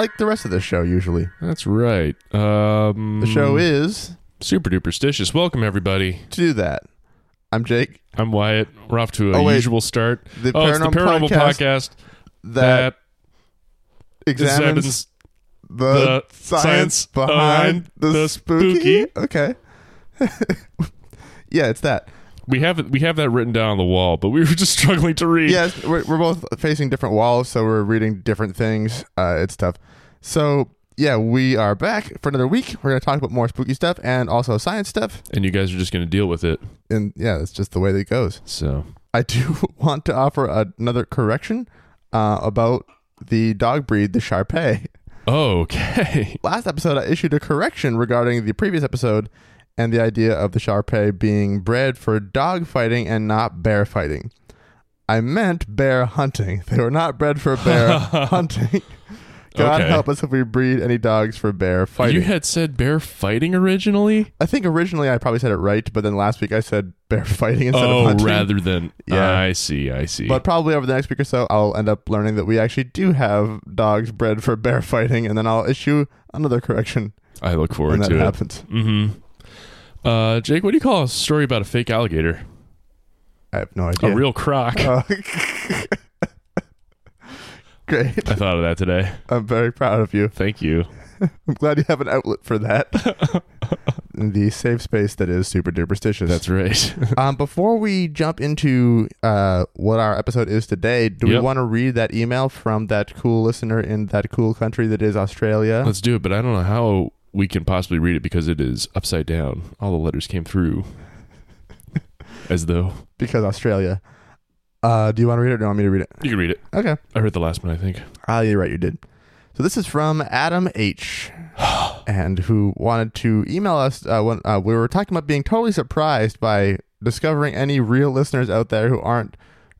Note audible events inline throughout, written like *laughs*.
appropriate. Very appropriate. Like the rest of the show, usually. That's right. Um, The show is super duperstitious. Welcome everybody. to do that. I'm Jake. I'm Wyatt. We're off to a Oh, wait. usual start. The oh, it's the Paranormal Podcast podcast, That, that examines examines the, the science, science behind behind the, the spooky. spooky. Okay. *laughs* yeah, it's that. We have. We have that written down on the wall, but we were just struggling to read. Yes, we're, we're both facing different walls, so we're reading different things. Uh, it's tough. So, yeah, we are back for another week. We're going to talk about more spooky stuff and also science stuff. and you guys are just going to deal with it. And yeah, that's just the way that it goes. So I do *laughs* want to offer another correction uh, about the dog breed, the Shar Pei. okay. *laughs* Last episode, I issued a correction regarding the previous episode and the idea of the Shar Pei being bred for dog fighting and not bear fighting. I meant bear hunting. *laughs* They were not bred for bear *laughs* hunting. *laughs* God Okay. help us if we breed any dogs for bear fighting. You had said bear fighting originally. I think originally I probably said it right, but then last week I said bear fighting instead of oh, hunting. rather than Yeah. I see. I see. But probably over the next week or so, I'll end up learning that we actually do have dogs bred for bear fighting, and then I'll issue another correction I look when forward that to it. happens. Mm-hmm. Uh, Jake, what do you call a story about a fake alligator? I have no idea. A real croc. Uh, *laughs* Great. I thought of that today. I'm very proud of you. Thank you. *laughs* I'm glad you have an outlet for that. *laughs* The safe space that is super duperstitious. That's right. um, before we jump into uh, what our episode is today, do we want to read that email from that cool listener in that cool country that is Australia? Let's do it, but I don't know how we can possibly read it because it is upside down. All the letters came through *laughs* as though because Australia. Uh, do you want to read it or do you want me to read it? you can read it. Okay. I read the last one, I think. Ah, you're right, you did. So this is from Adam H. *sighs* and who wanted to email us uh, when uh, we were talking about being totally surprised by discovering any real listeners out there who aren't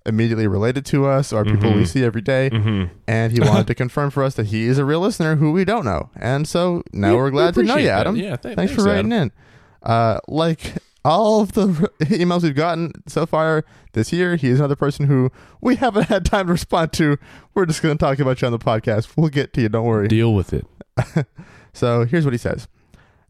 immediately related to us or people we Mhm. see every day. Mm-hmm. And he wanted to *laughs* confirm for us that he is a real listener who we don't know. And so now we, are glad to know you, Adam. Yeah, th- Thanks, for writing in. Uh, like all of the *laughs* emails we've gotten so far this year, he is another person who we haven't had time to respond to. We're just going to talk about you on the podcast. We'll get to you. Don't worry. Deal with it. *laughs* So here's what he says.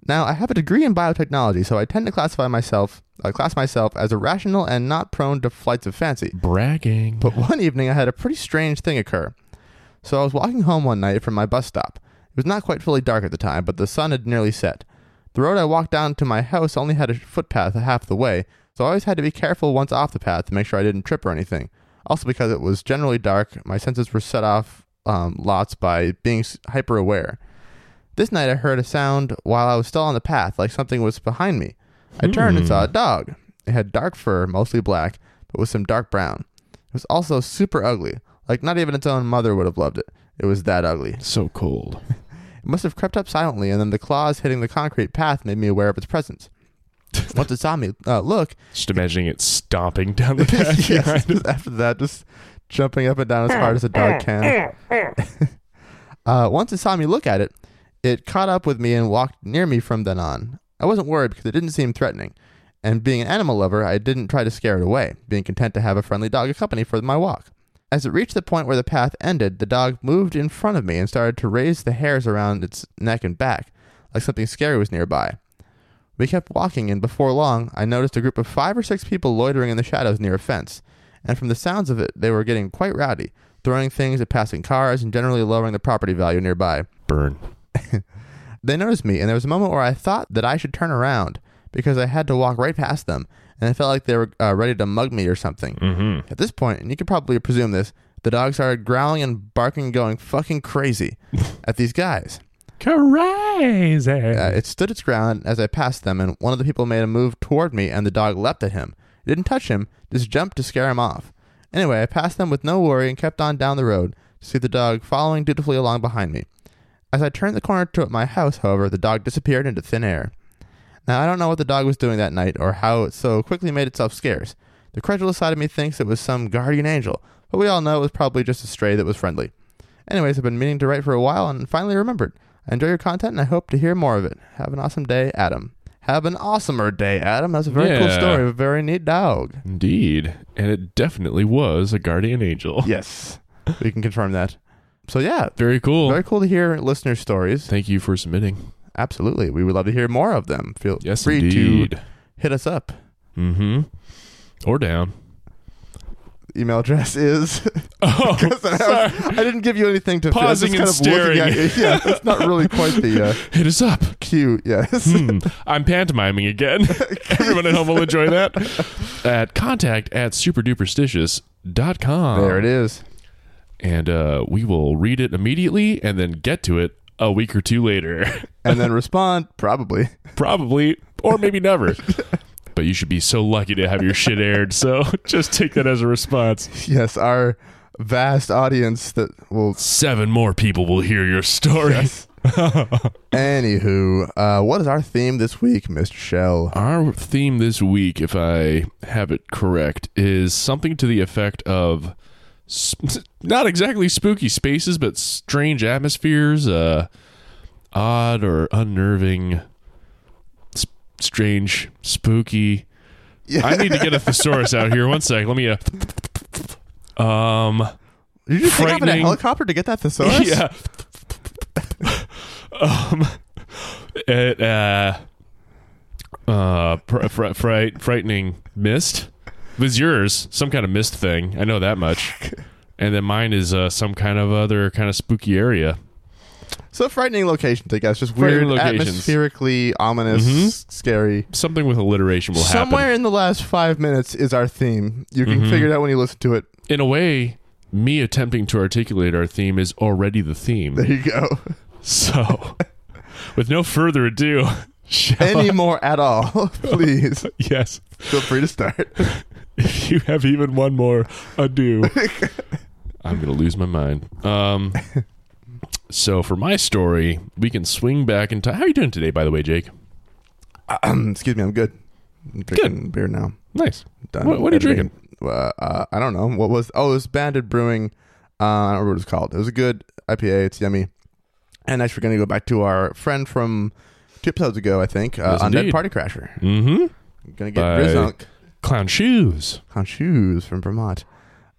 Now, I have a degree in biotechnology, so I tend to classify myself, uh, class myself as a rational and not prone to flights of fancy. Bragging. But one evening, I had a pretty strange thing occur. So I was walking home one night from my bus stop. It was not quite fully dark at the time, but the sun had nearly set. The road I walked down to my house only had a footpath half the way, so I always had to be careful once off the path to make sure I didn't trip or anything. Also, because it was generally dark, my senses were set off um, lots by being hyper aware. This night, I heard a sound while I was still on the path, like something was behind me. I turned and saw a dog. It had dark fur, mostly black, but with some dark brown. It was also super ugly, like not even its own mother would have loved it. It was that ugly. *laughs* so cold. It must have crept up silently, and then the claws hitting the concrete path made me aware of its presence. *laughs* Once it saw me uh, look, Just imagining it stomping down the *laughs* path yes, behind it. after that, just jumping up and down as hard as a dog can. uh, once it saw me look at it, it caught up with me and walked near me from then on. I wasn't worried because it didn't seem threatening, and being an animal lover, I didn't try to scare it away, being content to have a friendly dog accompany for my walk. As it reached the point where the path ended, the dog moved in front of me and started to raise the hairs around its neck and back, like something scary was nearby. We kept walking, and before long, I noticed a group of five or six people loitering in the shadows near a fence. And from the sounds of it, they were getting quite rowdy, throwing things at passing cars and generally lowering the property value nearby. Burn. *laughs* They noticed me, and there was a moment where I thought that I should turn around because I had to walk right past them, and I felt like they were uh, ready to mug me or something. Mm-hmm. At this point, and you could probably presume this, the dog started growling and barking, and going fucking crazy *laughs* at these guys. Crazy. Uh, it stood its ground as I passed them, and one of the people made a move toward me, and the dog leapt at him. It didn't touch him, just jumped to scare him off. Anyway, I passed them with no worry and kept on down the road to see the dog following dutifully along behind me. As I turned the corner to my house, however, the dog disappeared into thin air. Now, I don't know what the dog was doing that night or how it so quickly made itself scarce. The credulous side of me thinks it was some guardian angel, but we all know it was probably just a stray that was friendly. Anyways, I've been meaning to write for a while and finally remembered. I enjoy your content and I hope to hear more of it. Have an awesome day, Adam. Have an awesomer day, Adam. That's a very cool Yeah. story. A very neat dog. Indeed. And it definitely was a guardian angel. Yes. we can confirm that. So yeah, Very cool. very cool to hear listener stories. Thank you for submitting. Absolutely, we would love to hear more of them. Feel Yes, free to hit us up. Mm-hmm. Or down. Email address is. *laughs* Oh, *laughs* I, was- I didn't give you anything to. I was Pausing and kind of looking at staring. *laughs* Yeah, it's not really quite the uh, Hit us up. cue. Yes. Hmm. I'm pantomiming again. Everyone at home will enjoy that. At contact at superduperstitious.com. there it is. And uh, we will read it immediately and then get to it a week or two later. *laughs* And then respond probably. Probably, or maybe never. *laughs* But you should be so lucky to have your shit aired. So *laughs* just take that as a response. Yes, our vast audience that will. Seven more people will hear your story. Yes. Anywho, uh, what is our theme this week, Mr. Shell? Our theme this week, if I have it correct, is something to the effect of *laughs* not exactly spooky spaces, but strange atmospheres, uh, odd or unnerving, s- strange, spooky. Yeah. I need to get a thesaurus out here. One sec. Let me. Uh, um. Did you just take off in a helicopter to get that thesaurus? *laughs* Yeah. um. It. Uh. Uh. Fr- fr- fright. Frightening mist. Was yours some kind of mist thing? I know that much. *laughs* And then mine is uh, some kind of other kind of spooky area. So frightening locations, I guess. Just weird, Frightening locations. atmospherically ominous, Mhm. scary. Something with alliteration will happen. Somewhere happen. in the last five minutes is our theme. You can Mhm. figure it out when you listen to it. In a way, me attempting to articulate our theme is already the theme. There you go. So, with no further ado, *laughs* shall Any more at all, *laughs* please yes, feel free to start. If you have even one more ado, *laughs* I'm gonna lose my mind. Um, so for my story, we can swing back in time. How are you doing today, by the way, Jake? Excuse me, I'm good. I'm drinking beer now. Nice. Done. What- what are you drinking? Uh, uh, I don't know. What was? Oh, it was Banded Brewing. Uh, I don't remember what it's called. It was a good IPA. It's yummy. And next, we're going to go back to our friend from two episodes ago, I think, uh, Yes, Undead indeed. Party Crasher. Mm-hmm. Going to get By- Clown shoes, on shoes from Vermont.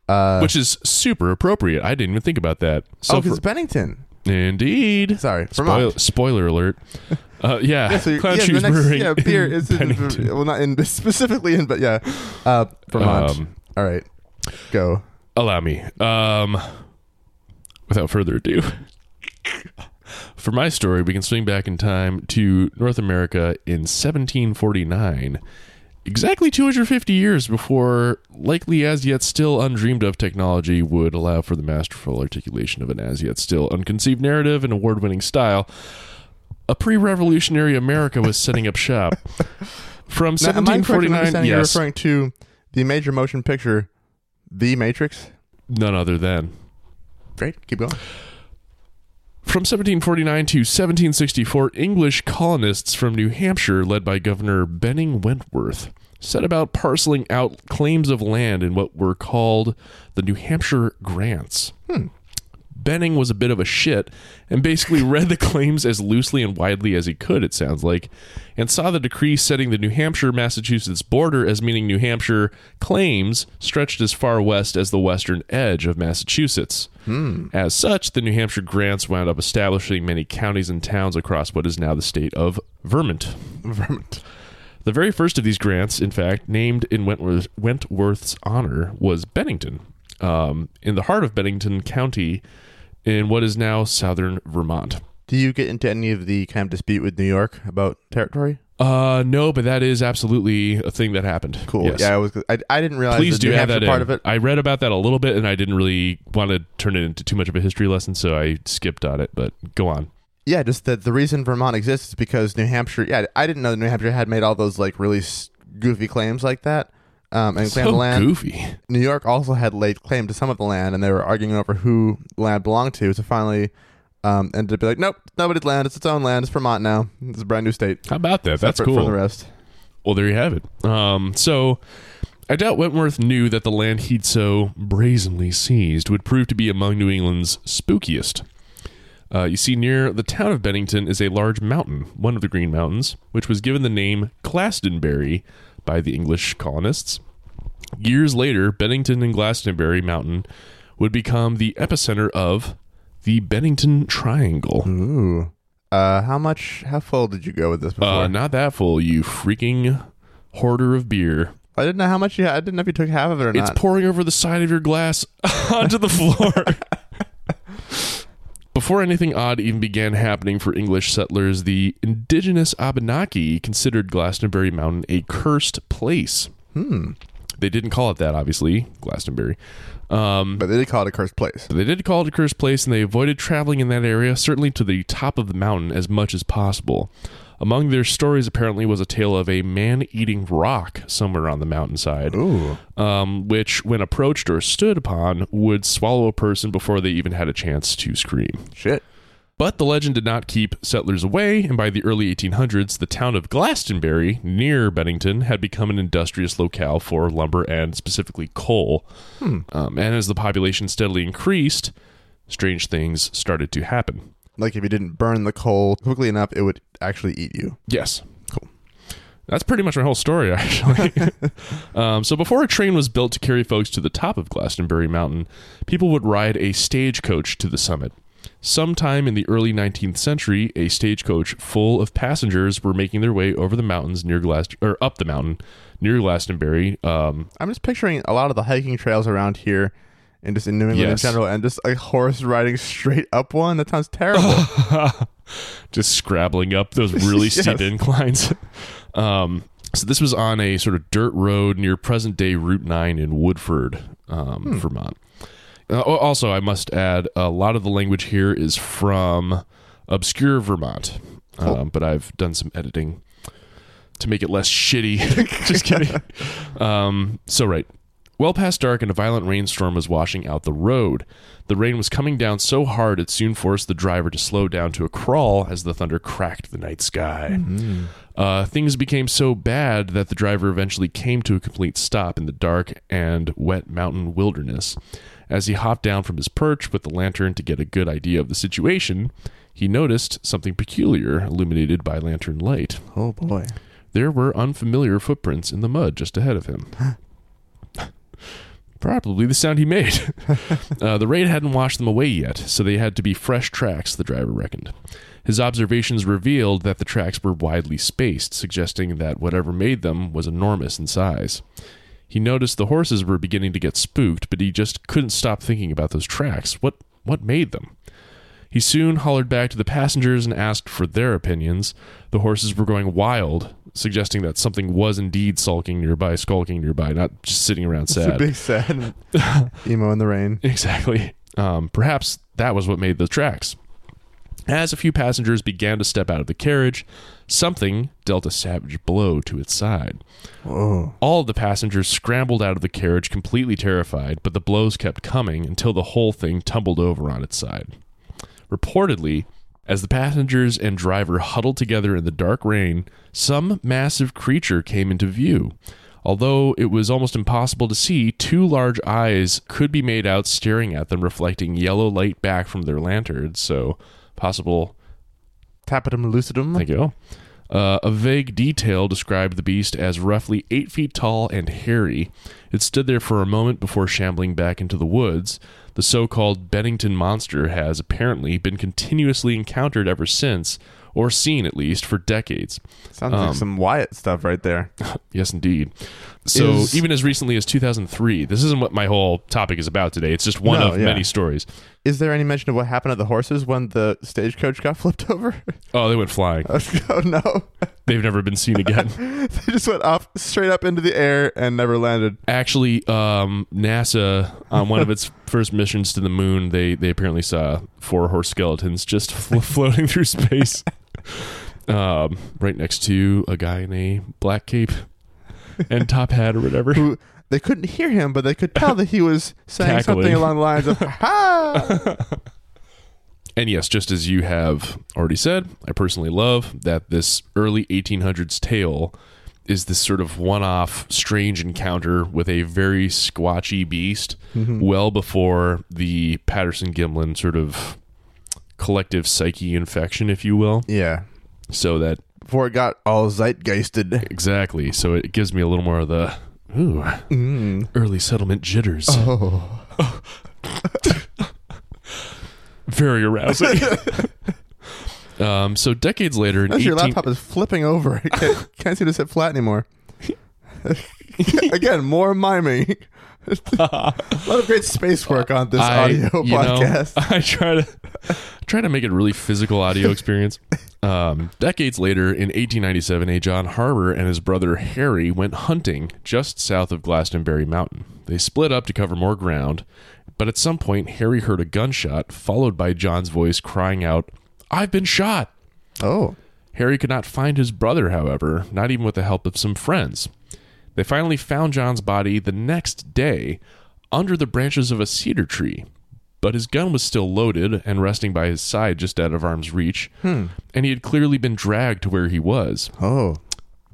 Uh, which is super appropriate. I didn't even think about that. So oh, because for- Bennington. indeed. Sorry, Spoil- spoiler alert. *laughs* Uh, yeah, Yeah, so Clown yeah, Shoes next- Brewing. Yeah, beer in is in, Bennington. well, not in *laughs* specifically in, but yeah, uh, Vermont. Um, All right, go. allow me. Um, without further ado, *laughs* for my story, we can swing back in time to North America in 1749, exactly 250 years before likely as yet still undreamed of technology would allow for the masterful articulation of an as yet still unconceived narrative and award winning style. A pre revolutionary America was setting up shop. *laughs* From Now, am I correct in 1749, understanding you're yes, referring to the major motion picture, The Matrix? none other than Great, keep going. From 1749 to 1764, English colonists from New Hampshire, led by Governor Benning Wentworth, set about parceling out claims of land in what were called the New Hampshire Grants. Hmm. Benning was a bit of a shit and basically *laughs* read the claims as loosely and widely as he could, it sounds like, and saw the decree setting the New Hampshire Massachusetts border as meaning New Hampshire claims stretched as far west as the western edge of Massachusetts. As such, the New Hampshire grants wound up establishing many counties and towns across what is now the state of Vermont. Vermont. The very first of these grants, in fact, named in Wentworth, Wentworth's honor, was Bennington, um, in the heart of Bennington County, in what is now southern Vermont. Do you get into any of the kind of dispute with New York about territory? Uh, no, but that is absolutely a thing that happened. Cool. Yes. Yeah, I was. I, I didn't realize Please the do New have Hampshire that part in. of it. I read about that a little bit, and I didn't really want to turn it into too much of a history lesson, so I skipped on it. But go on. Yeah, just that the reason Vermont exists is because New Hampshire. Yeah, I didn't know that New Hampshire had made all those like really goofy claims like that. Um, and claimed So the land. goofy. New York also had laid claim to some of the land, and they were arguing over who the land belonged to. So finally, um, ended up being like, nope, nobody's land. It's its own land. It's Vermont now. It's a brand new state. How about that? That's Separate cool. from the rest. Well, there you have it. Um, so I doubt Wentworth knew that the land he'd so brazenly seized would prove to be among New England's spookiest. Uh, you see, near the town of Bennington is a large mountain, one of the Green Mountains, which was given the name Glastonbury by the English colonists. Years later, Bennington and Glastonbury Mountain would become the epicenter of the Bennington Triangle. Ooh. Uh, how much? How full did you go with this before? Uh, not that full, you freaking hoarder of beer. I didn't know how much you had. I didn't know if you took half of it or It's not. It's pouring over the side of your glass *laughs* onto the floor. *laughs* Before anything odd even began happening for English settlers, the indigenous Abenaki considered Glastonbury Mountain a cursed place. hmm. They didn't call it that, obviously, Glastonbury. Um, But they did call it a cursed place. They did call it a cursed place, and they avoided traveling in that area, certainly to the top of the mountain, as much as possible. Among their stories, apparently, was a tale of a man eating rock somewhere on the mountainside, Ooh. um, which, when approached or stood upon, would swallow a person before they even had a chance to scream. Shit. But the legend did not keep settlers away, and by the early 1800s, the town of Glastonbury, near Bennington, had become an industrious locale for lumber and specifically coal. Um, and as the population steadily increased, strange things started to happen. Like if you didn't burn the coal quickly enough, it would actually eat you. Yes. Cool. That's pretty much my whole story, *laughs* actually. *laughs* um, so, before a train was built to carry folks to the top of Glastonbury Mountain, people would ride a stagecoach to the summit. Sometime in the early 19th century, a stagecoach full of passengers were making their way over the mountains near Glas or up the mountain near Glastonbury. Um, I'm just picturing a lot of the hiking trails around here and just in New England Yes. in general and just a horse riding straight up one. That sounds terrible. *laughs* *laughs* just scrabbling up those really *laughs* Yes. steep inclines. Um, so this was on a sort of dirt road near present day Route 9 in Woodford, um, Vermont. Uh, also, I must add, a lot of the language here is from obscure Vermont, Cool. um, but I've done some editing to make it less shitty. *laughs* Just kidding. Um, so, right. Well past dark, and a violent rainstorm was washing out the road. The rain was coming down so hard it soon forced the driver to slow down to a crawl as the thunder cracked the night sky. Uh, things became so bad that the driver eventually came to a complete stop in the dark and wet mountain wilderness. As he hopped down from his perch with the lantern to get a good idea of the situation, he noticed something peculiar illuminated by lantern light. oh boy. There were unfamiliar footprints in the mud just ahead of him. Probably the sound he made. *laughs* uh, the rain hadn't washed them away yet, so they had to be fresh tracks, the driver reckoned. His observations revealed that the tracks were widely spaced, suggesting that whatever made them was enormous in size. He noticed the horses were beginning to get spooked, but he just couldn't stop thinking about those tracks. What what made them? He soon hollered back to the passengers and asked for their opinions. The horses were going wild, suggesting that something was indeed sulking nearby, skulking nearby, not just sitting around It's a sad. big sad *laughs* emo in the rain. Exactly. Um, perhaps that was what made the tracks. As a few passengers began to step out of the carriage, something dealt a savage blow to its side. Whoa. All of the passengers scrambled out of the carriage completely terrified, but the blows kept coming until the whole thing tumbled over on its side. Reportedly, as the passengers and driver huddled together in the dark rain, some massive creature came into view. Although it was almost impossible to see, two large eyes could be made out staring at them, reflecting yellow light back from their lanterns. So, possible Tapetum lucidum. Thank you. Uh, a vague detail described the beast as roughly eight feet tall and hairy. It stood there for a moment before shambling back into the woods. The so called Bennington monster has apparently been continuously encountered ever since, or seen at least, for decades. Sounds um, like some Wyatt stuff right there. *laughs* Yes, indeed. So, Is- even as recently as 2003, this isn't what my whole topic is about today. It's just one No, of yeah. many stories. Is there any mention of what happened to the horses when the stagecoach got *laughs* flipped over? Oh, they went flying. *laughs* oh no. They've never been seen again. they just went off straight up into the air and never landed. actually um, nasa on one of its first missions to the moon they they apparently saw four horse skeletons just *laughs* flo- floating through space *laughs* um, right next to a guy in a black cape and top hat or whatever Who they couldn't hear him, but they could tell that he was *laughs* saying Cackling. something along the lines of "Ha!" and yes just as you have already said i personally love that this early 1800s tale is this sort of one-off strange encounter with a very squatchy beast well before the patterson gimlin sort of collective psyche infection if you will Yeah. so that Before it got all zeitgeisted. exactly so it gives me a little more of the ooh Mm. early settlement jitters Oh. *laughs* very arousing. *laughs* um, so decades later, in Notice your laptop is flipping over. *laughs* It can't, can't seem to sit flat anymore. *laughs* *laughs* Again, more miming. a lot of great space work on this I- audio you know, podcast. I try to try to make it a really physical audio experience. Um, decades later, in 1897, a John Harbour and his brother Harry went hunting just south of Glastonbury Mountain. They split up to cover more ground, but at some point, Harry heard a gunshot, followed by John's voice crying out, "I've been shot!" oh, Harry could not find his brother, however, not even with the help of some friends. They finally found John's body the next day under the branches of a cedar tree, but his gun was still loaded and resting by his side just out of arm's reach, hmm. and he had clearly been dragged to where he was. oh,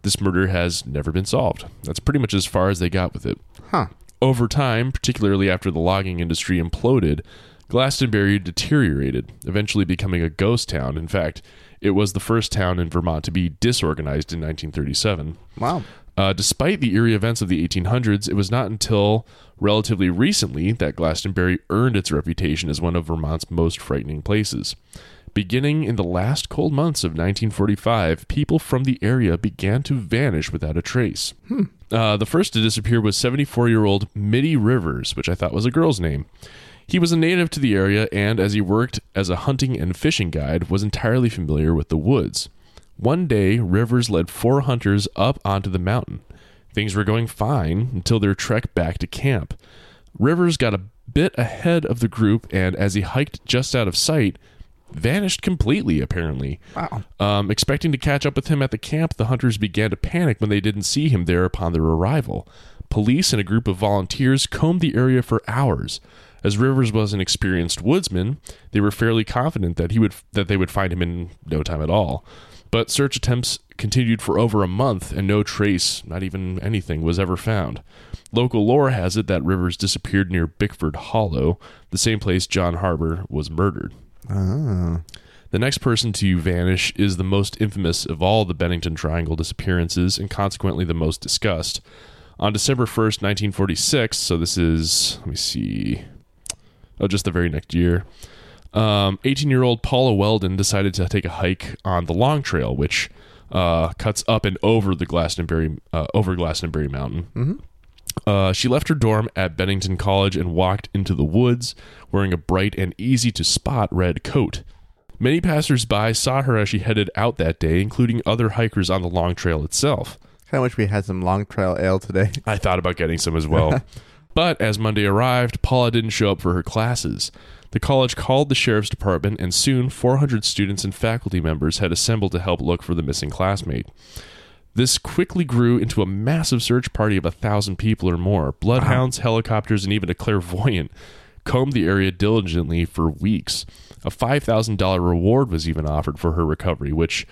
This murder has never been solved. That's pretty much as far as they got with it. huh. Over time, particularly after the logging industry imploded, Glastonbury deteriorated, eventually becoming a ghost town. In fact, it was the first town in Vermont to be disorganized in 1937. Wow. Uh, despite the eerie events of the 1800s, it was not until relatively recently that Glastonbury earned its reputation as one of Vermont's most frightening places. Beginning in the last cold months of 1945, people from the area began to vanish without a trace. Uh, the first to disappear was 74 year old Middie Rivers, which I thought was a girl's name. He was a native to the area and, as he worked as a hunting and fishing guide, was entirely familiar with the woods. One day, Rivers led four hunters up onto the mountain. Things were going fine until their trek back to camp. Rivers got a bit ahead of the group and, as he hiked just out of sight, vanished completely, apparently. Wow. Um, expecting to catch up with him at the camp, the hunters began to panic when they didn't see him there upon their arrival. Police and a group of volunteers combed the area for hours. As Rivers was an experienced woodsman, they were fairly confident that he would that they would find him in no time at all. But search attempts continued for over a month, and no trace, not even anything, was ever found. Local lore has it that Rivers disappeared near Bickford Hollow, the same place John Harbour was murdered. Oh. The next person to vanish is the most infamous of all the Bennington Triangle disappearances and consequently the most discussed. On December 1st, 1946, so this is, let me see, oh, just the very next year, 18 year old Paula Welden decided to take a hike on the Long Trail, which uh, cuts up and over the Glastonbury, uh, over Glastonbury Mountain. Uh, she left her dorm at Bennington College and walked into the woods wearing a bright and easy to spot red coat. Many passersby saw her as she headed out that day, including other hikers on the long trail itself. Kind of wish we had some long trail ale today. I thought about getting some as well. *laughs* but as Monday arrived, Paula didn't show up for her classes. The college called the sheriff's department, and soon 400 students and faculty members had assembled to help look for the missing classmate. This quickly grew into a massive search party of a thousand people or more. Bloodhounds, helicopters, and even a clairvoyant combed the area diligently for weeks. A $5,000 reward was even offered for her recovery, which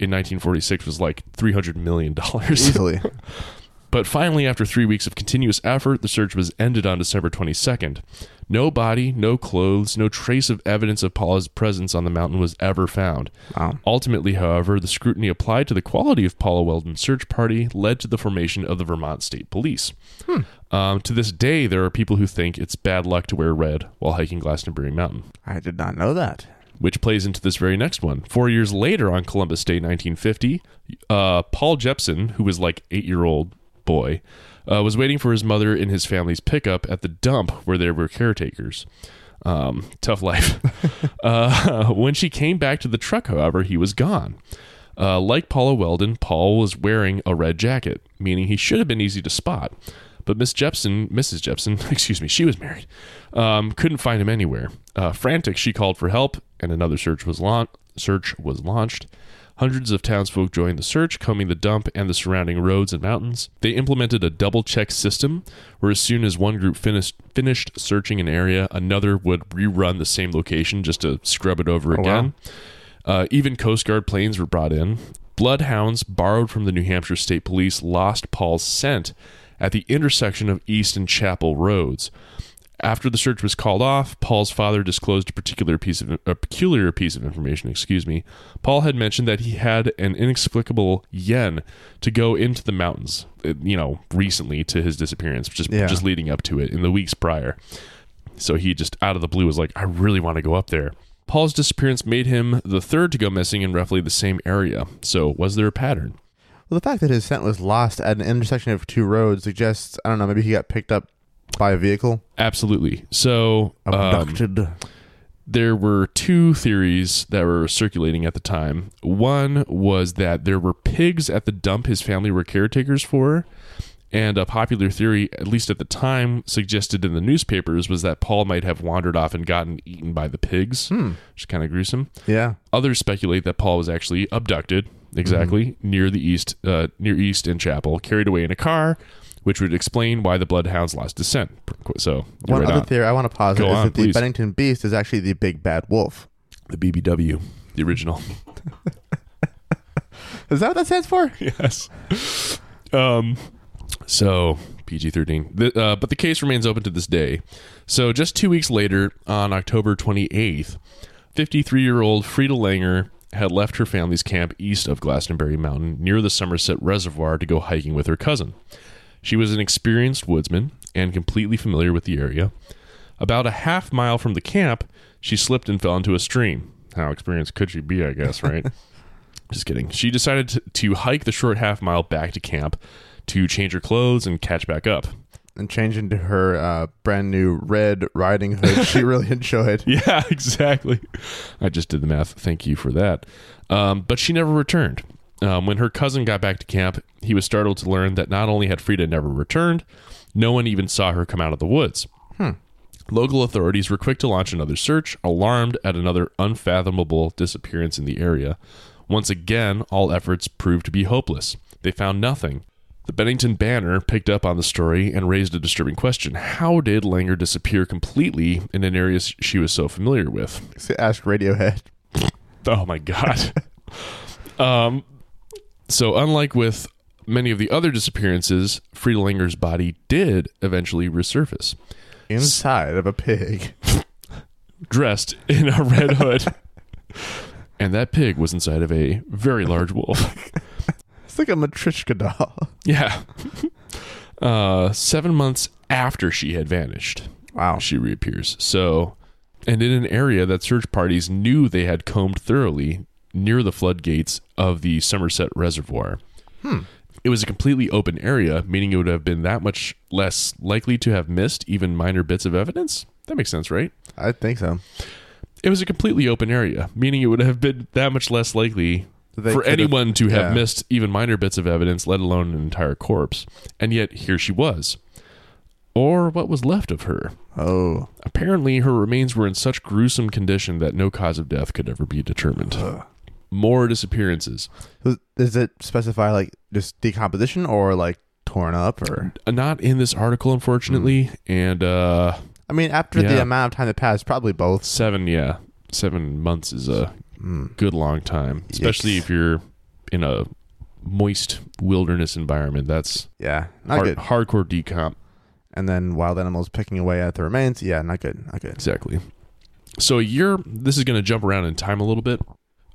in 1946 was like $300 million. Easily. *laughs* But finally, after three weeks of continuous effort, the search was ended on December 22nd. No body, no clothes, no trace of evidence of Paula's presence on the mountain was ever found. Wow. Ultimately, however, the scrutiny applied to the quality of Paula Welden's search party led to the formation of the Vermont State Police. Um, to this day, there are people who think it's bad luck to wear red while hiking Glastonbury Mountain I did not know that. which plays into this very next one. Four years later, on Columbus Day, 1950, uh, Paul Jepson, who was like eight year old boy, uh, was waiting for his mother in his family's pickup at the dump where there were caretakers. Um, tough life. *laughs* uh, when she came back to the truck, however, he was gone. Uh, like Paula Welden, Paul was wearing a red jacket, meaning he should have been easy to spot. But Miss Jepson, Mrs. Jepson, *laughs* excuse me, she was married, um, couldn't find him anywhere. Uh, frantic, she called for help, and another search was laun- search was launched. Hundreds of townsfolk joined the search, combing the dump and the surrounding roads and mountains. They implemented a double check system where, as soon as one group finished finished searching an area, another would rerun the same location just to scrub it over wow. again. Uh, even Coast Guard planes were brought in. Bloodhounds, borrowed from the New Hampshire State Police, lost Paul's scent at the intersection of East and Chapel roads. After the search was called off, Paul's father disclosed a particular piece of a peculiar piece of information. Excuse me. Paul had mentioned that he had an inexplicable yen to go into the mountains. uh, You know, recently to his disappearance, just Yeah. just leading up to it in the weeks prior. So he just out of the blue was like, "I really want to go up there." Paul's disappearance made him the third to go missing in roughly the same area. So, was there a pattern? Well, the fact that his scent was lost at an intersection of two roads suggests I don't know. Maybe he got picked up by a vehicle. Absolutely. So, um, Abducted. there were two theories that were circulating at the time. One was that there were pigs at the dump his family were caretakers for. And a popular theory, at least at the time, suggested in the newspapers was that Paul might have wandered off and gotten eaten by the pigs, which is kind of gruesome. yeah. Others speculate that Paul was actually abducted, exactly near the east, uh, near East and Chapel, carried away in a car, which would explain why the bloodhounds lost his scent. So, One right other on. theory I want to posit Go is on, that the please. Bennington Beast is actually the big bad wolf. the BBW, the original. *laughs* *laughs* Is that what that stands for? yes. Um. So PG thirteen. Uh, but the case remains open to this day. So just two weeks later, on October twenty eighth, fifty three year old Frieda Langer had left her family's camp east of Glastonbury Mountain near the Somerset Reservoir to go hiking with her cousin. She was an experienced woodsman and completely familiar with the area. About a half mile from the camp, she slipped and fell into a stream. How experienced could she be, I guess, right? *laughs* Just kidding. She decided to, to hike the short half mile back to camp to change her clothes and catch back up. And change into her uh, brand new red riding hood *laughs* she really enjoyed. It. *laughs* Yeah, exactly. I just did the math. Thank you for that. Um, but she never returned. Um, when her cousin got back to camp, he was startled to learn that not only had Frieda never returned, no one even saw her come out of the woods. Local authorities were quick to launch another search, alarmed at another unfathomable disappearance in the area. Once again, all efforts proved to be hopeless. They found nothing. The Bennington Banner picked up on the story and raised a disturbing question. How did Langer disappear completely in an area she was so familiar with? Ask Radiohead. *laughs* Oh my god. *laughs* um so unlike with many of the other disappearances, Frieda Langer's body did eventually resurface, Inside of a pig. *laughs* dressed in a red hood. *laughs* and that pig was inside of a very large wolf. *laughs* It's like a Matryoshka doll. yeah. Uh 7 months after she had vanished. Wow. she reappears. So, and in an area that search parties knew they had combed thoroughly near the floodgates of the Somerset Reservoir. Hmm. It was a completely open area, meaning it would have been that much less likely to have missed even minor bits of evidence. That makes sense, right? I think so. It was a completely open area, meaning it would have been that much less likely They for anyone to have yeah. missed even minor bits of evidence, let alone an entire corpse. And yet, here she was. Or what was left of her. Oh. Apparently, her remains were in such gruesome condition that no cause of death could ever be determined. More disappearances. Does- it specify like just decomposition or like torn up or? Uh, Not in this article, unfortunately. And uh, I mean, after the amount of time that passed, probably both. seven, yeah, seven months is a Mm. good long time, especially Yikes. if you're in a moist wilderness environment. That's Yeah, not hard, good. hardcore decomp. And then wild animals picking away at the remains. Yeah, not good. Not good. Exactly. So a year, this is going to jump around in time a little bit.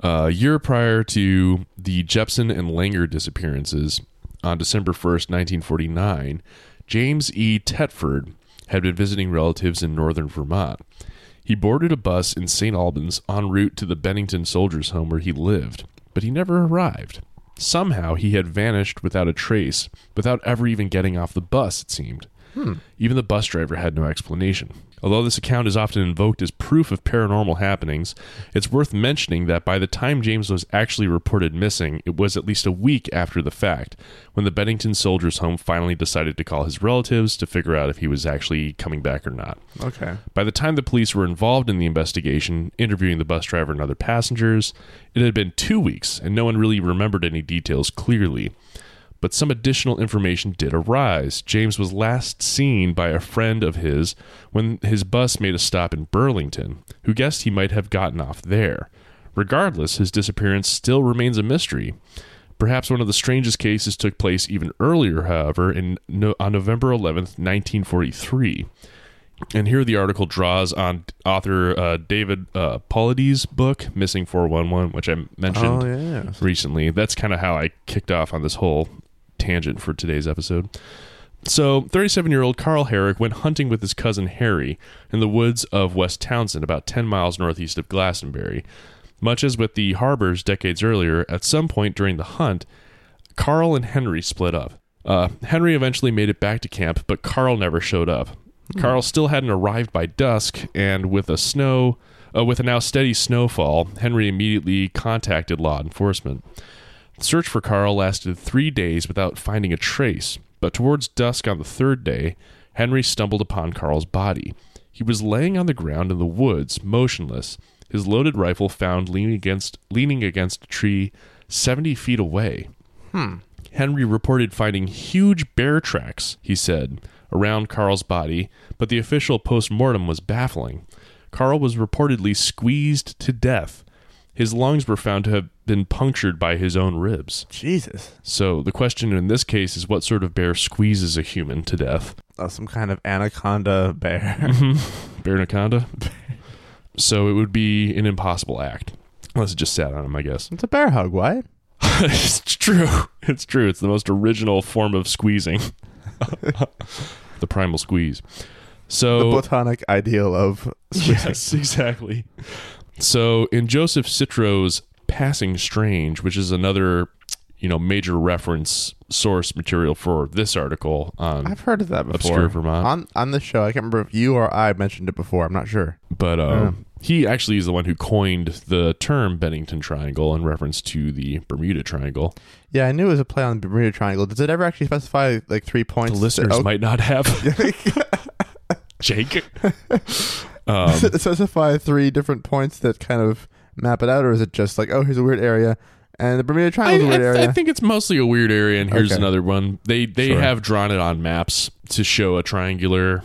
A year prior to the Jepson and Langer disappearances, on December 1st, 1949, James E. Tedford had been visiting relatives in northern Vermont. He boarded a bus in St. Albans en route to the Bennington Soldiers' Home where he lived, but he never arrived. Somehow he had vanished without a trace, without ever even getting off the bus, it seemed. Hmm. Even the bus driver had no explanation. Although this account is often invoked as proof of paranormal happenings, it's worth mentioning that by the time James was actually reported missing, it was at least a week after the fact, when the Bennington Soldiers' Home finally decided to call his relatives to figure out if he was actually coming back or not. Okay. By the time the police were involved in the investigation, interviewing the bus driver and other passengers, it had been two weeks, and no one really remembered any details clearly. But some additional information did arise. James was last seen by a friend of his when his bus made a stop in Burlington, who guessed he might have gotten off there. Regardless, his disappearance still remains a mystery. Perhaps one of the strangest cases took place even earlier, however, in no, on November 11th, 1943. And here the article draws on author uh, David uh, Paulides' book, Missing 411, which I mentioned Oh recently. That's kind of how I kicked off on this whole tangent for today's episode. So, 37 year old Carl Herrick went hunting with his cousin Harry in the woods of West Townshend, about 10 miles northeast of Glastonbury. Much as with the Harbours decades earlier, at some point during the hunt, Carl and Henry split up. Uh, Henry eventually made it back to camp, but Carl never showed up. Carl still hadn't arrived by dusk, and with a snow, uh, with a now steady snowfall, Henry immediately contacted law enforcement. The search for Carl lasted three days without finding a trace, but towards dusk on the third day, Henry stumbled upon Carl's body. He was laying on the ground in the woods, motionless, his loaded rifle found leaning against leaning against a tree seventy feet away. Hmm. Henry reported finding huge bear tracks, he said, around Carl's body, but the official post mortem was baffling. Carl was reportedly squeezed to death. His lungs were found to have been punctured by his own ribs. Jesus. So the question in this case is what sort of bear squeezes a human to death? Oh, some kind of anaconda bear. *laughs* Bear anaconda? *laughs* so it would be an impossible act. Unless it just sat on him, I guess. it's a bear hug, Wyatt. *laughs* it's true. It's true. It's the most original form of squeezing. the primal squeeze. So the platonic ideal of squeezing. yes, exactly. So in Joseph Citro's Passing Strange, which is another, you know, major reference source material for this article on I've heard of that before. Obscure Vermont. On on the show, I can't remember if you or I mentioned it before. I'm not sure. but uh, Yeah. he actually is the one who coined the term Bennington Triangle in reference to the Bermuda Triangle. Yeah, I knew it was a play on the Bermuda Triangle. Does it ever actually specify like three points? The listeners Oh, might not have *laughs* Jake. *laughs* um, specify three different points that kind of map it out, or is it just like, oh, here's a weird area, and the Bermuda Triangle is a I- weird I area? I think it's mostly a weird area, and here's Okay. another one. They they Sure. have drawn it on maps to show a triangular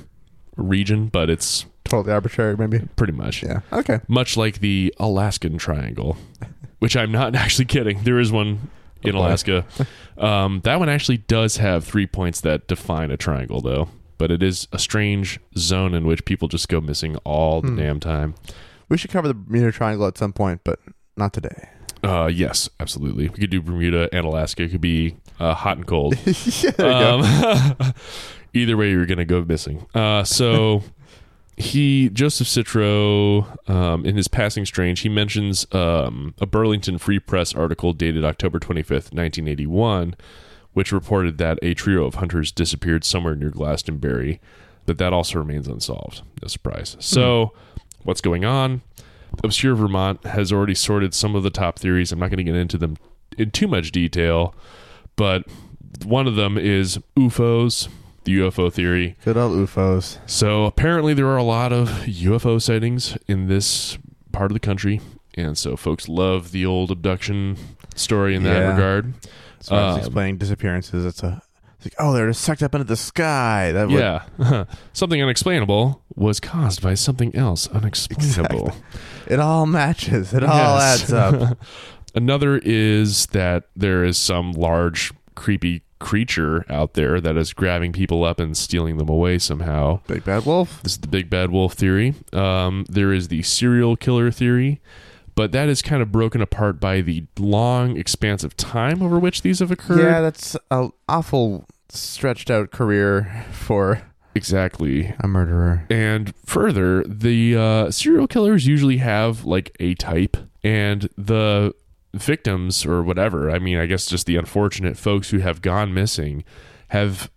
region, but it's totally arbitrary, maybe. pretty much Yeah. Okay. much like the Alaskan Triangle, *laughs* which I'm not *laughs* actually kidding. There is one in boy. Alaska. *laughs* Um, that one actually does have three points that define a triangle, though. But it is a strange zone in which people just go missing all the Hmm. damn time. We should cover the Bermuda Triangle at some point, but not today. Uh, yes, absolutely. We could do Bermuda and Alaska. It could be uh, hot and cold. *laughs* yeah, there you go. Um, *laughs* either way, you're going to go missing. Uh, so *laughs* he, Joseph Citro, um, in his passing strange, he mentions um, a Burlington Free Press article dated October 25th, 1981, which reported that a trio of hunters disappeared somewhere near Glastonbury, but that also remains unsolved. No surprise. So, what's going on? Obscure Vermont has already sorted some of the top theories. I'm not going to get into them in too much detail, but one of them is UFOs, the UFO theory. Good old UFOs. So apparently there are a lot of UFO sightings in this part of the country, and so folks love the old abduction story in that Yeah. regard. As Um, explaining disappearances, it's a it's like, oh, they're just sucked up into the sky. That would, Yeah, *laughs* something unexplainable was caused by something else unexplainable. it all matches. It all Yes. adds up. *laughs* Another is that there is some large, creepy creature out there that is grabbing people up and stealing them away somehow. Big bad wolf. This is the big bad wolf theory. Um, there is the serial killer theory, but that is kind of broken apart by the long expanse of time over which these have occurred. Yeah, that's an awful stretched out career for exactly. a murderer. And further, the uh, serial killers usually have like a type, and the victims or whatever, I mean, I guess just the unfortunate folks who have gone missing have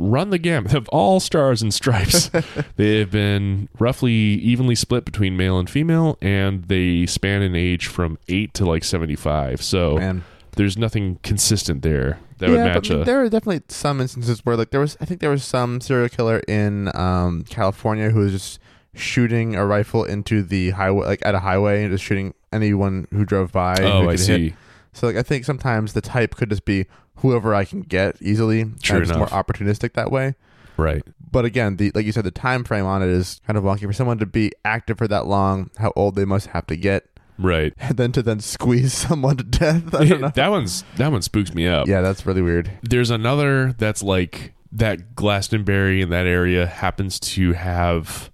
run the gamut of all stars and stripes. *laughs* they have been roughly evenly split between male and female, and they span in age from 8 to like 75. So Man, there's nothing consistent there that would match but I mean, a. there are definitely some instances where like there was I think there was some serial killer in um, California who was just shooting a rifle into the highway like at a highway and just shooting anyone who drove by. who Oh, I could hit. see. So like I think sometimes the type could just be whoever I can get easily. It's more opportunistic that way. Right. But again, the like you said, the time frame on it is kind of wonky for someone to be active for that long. How old they must have to get, Right. *laughs* and then to then squeeze *laughs* someone to death. I don't know. that one's that one spooks me up. yeah, that's really weird. There's another that's like that Glastonbury in that area happens to have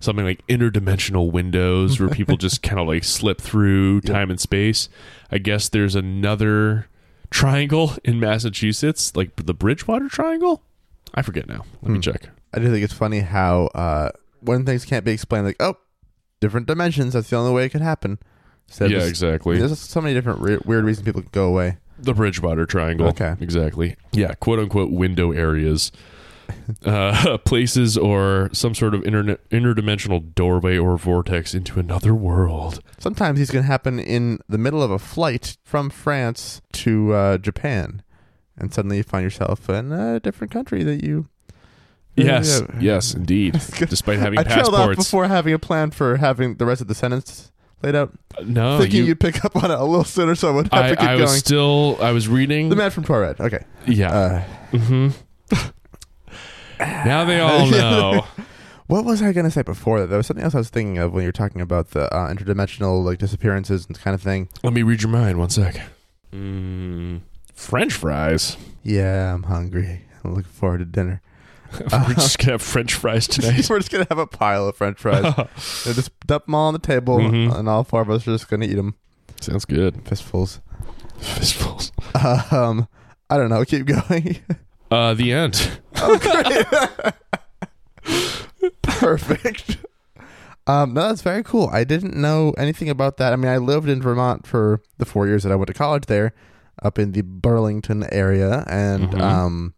something like interdimensional windows where people *laughs* just kind of like slip through time and space. I guess there's another triangle in Massachusetts, like the Bridgewater Triangle. I forget now. Let me Hmm. check. I do think it's funny how uh, when things can't be explained, like oh, different dimensions. That's the only way it could happen. Instead yeah, just- exactly. There's so many different re- weird reasons people can go away. The Bridgewater Triangle. Okay. Exactly. Yeah, quote unquote window areas. *laughs* uh, places or some sort of internet interdimensional doorway or vortex into another world. Sometimes these can happen in the middle of a flight from France to uh, Japan, and suddenly you find yourself in a different country that you. Yes, *laughs* yes, indeed. *laughs* Despite having I trailed off passports. before having a plan for having the rest of the sentence laid out, no, thinking you, would pick up on it a little sooner, so I would have I, to keep I going. was still I was reading the man from Torred. Okay. Yeah. Uh, hmm now they all *laughs* know. what was I going to say before that? There was something else I was thinking of when you were talking about the uh, interdimensional like disappearances and kind of thing. Let me read your mind one sec. Mm, French fries. Yeah, I'm hungry. I'm looking forward to dinner. *laughs* We're just *laughs* gonna have French fries tonight. We're just gonna have a pile of French fries. They'll just dump them all on the table, Mhm. and all four of us are just gonna eat them Sounds good. fistfuls. Fistfuls. Um, I don't know. Keep going. Uh, the end. *laughs* Perfect. Um, no, that's very cool. I didn't know anything about that. I mean, I lived in Vermont for the four years that I went to college there, up in the Burlington area, and Mhm. um,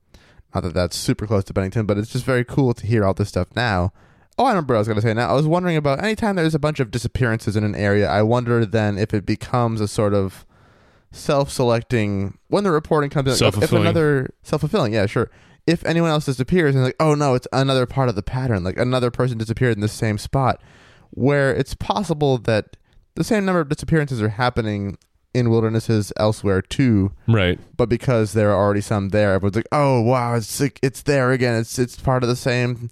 not that that's super close to Bennington, but it's just very cool to hear all this stuff now. Oh, I remember what I was going to say now. I was wondering about anytime there's a bunch of disappearances in an area, I wonder then if it becomes a sort of self-selecting when the reporting comes in. If another self-fulfilling, yeah, sure. If anyone else disappears and like, oh no, it's another part of the pattern. Like another person disappeared in the same spot, where it's possible that the same number of disappearances are happening in wildernesses elsewhere too, Right. but because there are already some there, everyone's like, oh wow, it's like, it's there again. It's it's part of the same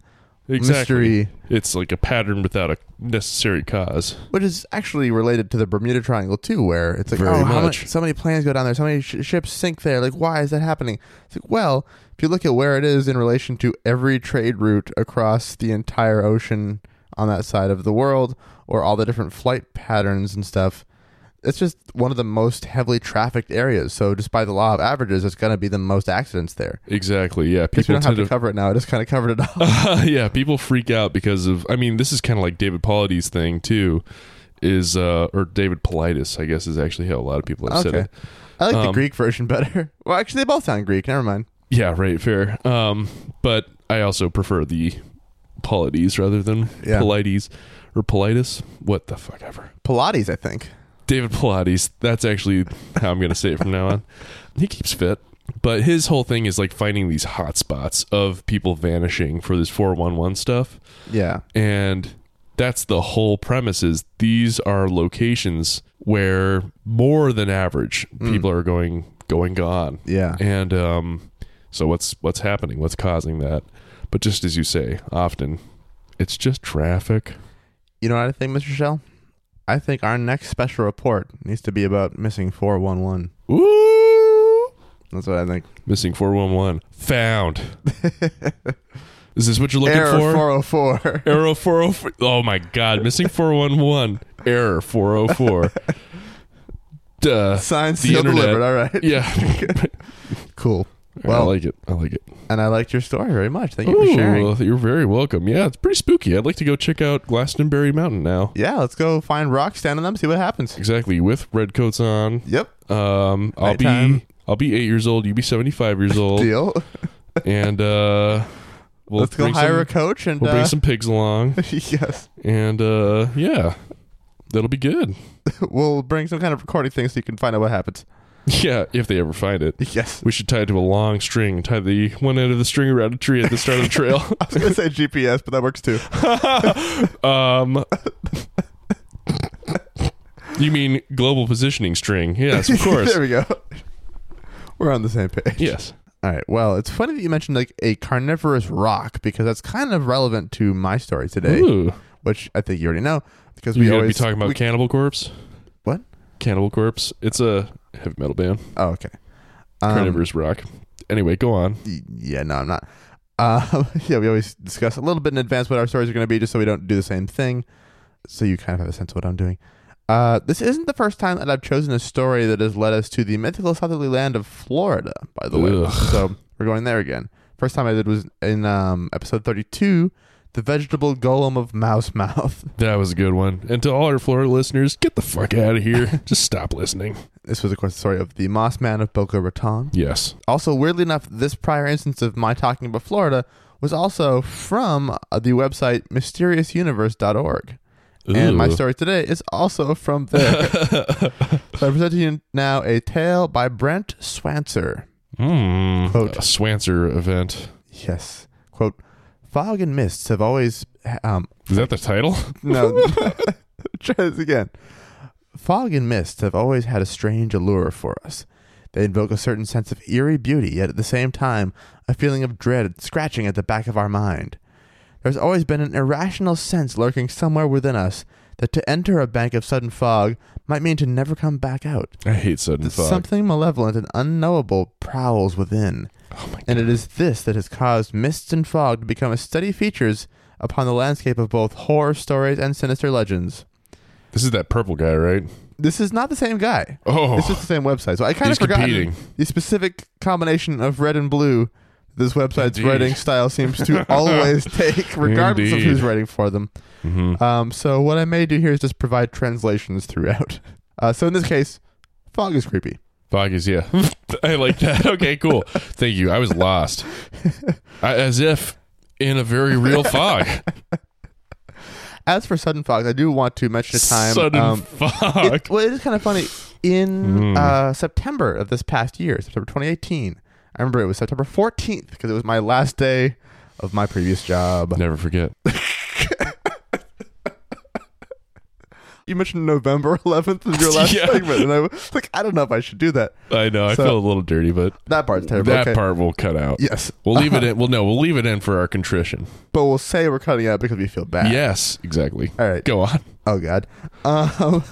Exactly. mystery, It's like a pattern without a necessary cause. which is actually related to the Bermuda Triangle too, where it's like, Very oh, how much. much, so many planes go down there, so many sh- ships sink there. Like, why is that happening? It's like, well, if you look at where it is in relation to every trade route across the entire ocean on that side of the world, or all the different flight patterns and stuff. It's just one of the most heavily trafficked areas. So, just by the law of averages, it's going to be the most accidents there. Exactly. Yeah. People don't have tend to cover it now. I just kind of covered it all. *laughs* to. yeah. People freak out because of. I mean, this is kind of like David Paulides' thing too. Is uh or David Politis, I guess, is actually how a lot of people have said Okay. it. I like the Um, Greek version better. *laughs* Well, actually, they both sound Greek. Never mind. Yeah, right, fair. Um, but I also prefer the Polides rather than Yeah. Polites or Politis. What the fuck ever. Pilates, I think. David Pilates. That's actually how I'm going to say it from now on. He keeps fit. But his whole thing is like finding these hot spots of people vanishing for this 411 stuff. Yeah. And that's the whole premise is these are locations where more than average Mm. people are going going gone. Yeah. And um, so what's what's happening? What's causing that? But just as you say, often it's just traffic. You know what I think, Mr. Shell? I think our next special report needs to be about missing 411. Ooh, That's what I think. missing four one one found. *laughs* Is this what you're looking for? Error for? 404. Arrow *laughs* four oh four. Oh my God! Missing four one one. Error four oh four. *laughs* Duh. Signed, The sealed, internet. delivered. All right. Yeah. Cool. I like it. I like it. And I liked your story very much. Thank you for sharing. You're very welcome. Yeah, it's pretty spooky. I'd like to go check out Glastonbury Mountain now. Yeah, let's go find rocks, stand on them, see what happens. Exactly, with red coats on. Yep. Um, I'll Nighttime. be I'll be eight years old. You be seventy five years old, *laughs* Deal. and uh, we'll let's go bring hire some, a coach and We'll uh, bring some pigs along, *laughs* yes, and uh, yeah, that'll be good. *laughs* we'll bring some kind of recording thing so you can find out what happens. *laughs* Yeah, if they ever find it, Yes. we should tie it to a long string. Tie the one end of the string around a tree at the start of the trail. *laughs* I was gonna say GPS, but that works too. *laughs* um, you mean global positioning string? Yes, of course. there we go. We're on the same page. yes. All right. Well, it's funny that you mentioned like a carnivorous rock because that's kind of relevant to my story today, Ooh. which I think you already know because You we gotta always be talking about we- Cannibal Corpse. What? Cannibal Corpse. It's a heavy metal band. oh, okay. Um, Carnivorous rock. Anyway, go on. yeah, no, I'm not. Uh, *laughs* yeah, we always discuss a little bit in advance what our stories are going to be, just so we don't do the same thing. So you kind of have a sense of what I'm doing. Uh, this isn't the first time that I've chosen a story that has led us to the mythical southerly land of Florida. By the way, Ugh. so we're going there again. First time I did was in um, episode 32, the vegetable golem of Mouse Mouth. *laughs* That was a good one. And to all our Florida listeners, get the fuck out of here. *laughs* Just stop listening. This was, of course, the story of the Moss Man of Boca Raton. Yes. Also, weirdly enough, this prior instance of my talking about Florida was also from uh, the website mysteriousuniverse.org. And my story today is also from there. *laughs* so I present to you now a tale by Brent Swancer. Mm, Quote. a Swancer event. Yes. Quote, fog and mists have always, um, Is that the title? *laughs* no, *laughs* try this again. Fog and mists have always had a strange allure for us. They invoke a certain sense of eerie beauty, yet at the same time, a feeling of dread scratching at the back of our mind. There's always been an irrational sense lurking somewhere within us that to enter a bank of sudden fog might mean to never come back out. I hate sudden fog. Something malevolent and unknowable prowls within. Oh And it is this that has caused mists and fog to become as steady features upon the landscape of both horror stories and sinister legends. This is that purple guy, right? This is not the same guy. Oh, It's just the same website. So I kind of forgot the specific combination of red and blue this website's Indeed. writing style seems to *laughs* always take, regardless of who's writing for them. hmm Um, so what I may do here is just provide translations throughout. Uh, so in this case, fog is creepy. Fog is yeah. *laughs* I like that. *laughs* Okay, cool. Thank you. I was lost, I, as if in a very real *laughs* fog. As for sudden fog, I do want to mention a time. Sudden um, fog. it, well, it is kind of funny. In Mm. uh, September of this past year, September 2018, I remember it was September 14th because it was my last day of my previous job. Never forget. You mentioned November *laughs* 11th in your last *laughs* Yeah. segment, and I was like, I don't know if I should do that. I know. I So- feel a little dirty, but That part's terrible. that okay. part will cut out. Yes, We'll leave it *laughs* in. Well, no, we'll leave it in for our contrition. but we'll say we're cutting out because we feel bad. Yes, exactly. All right. Go on. Oh God. Um,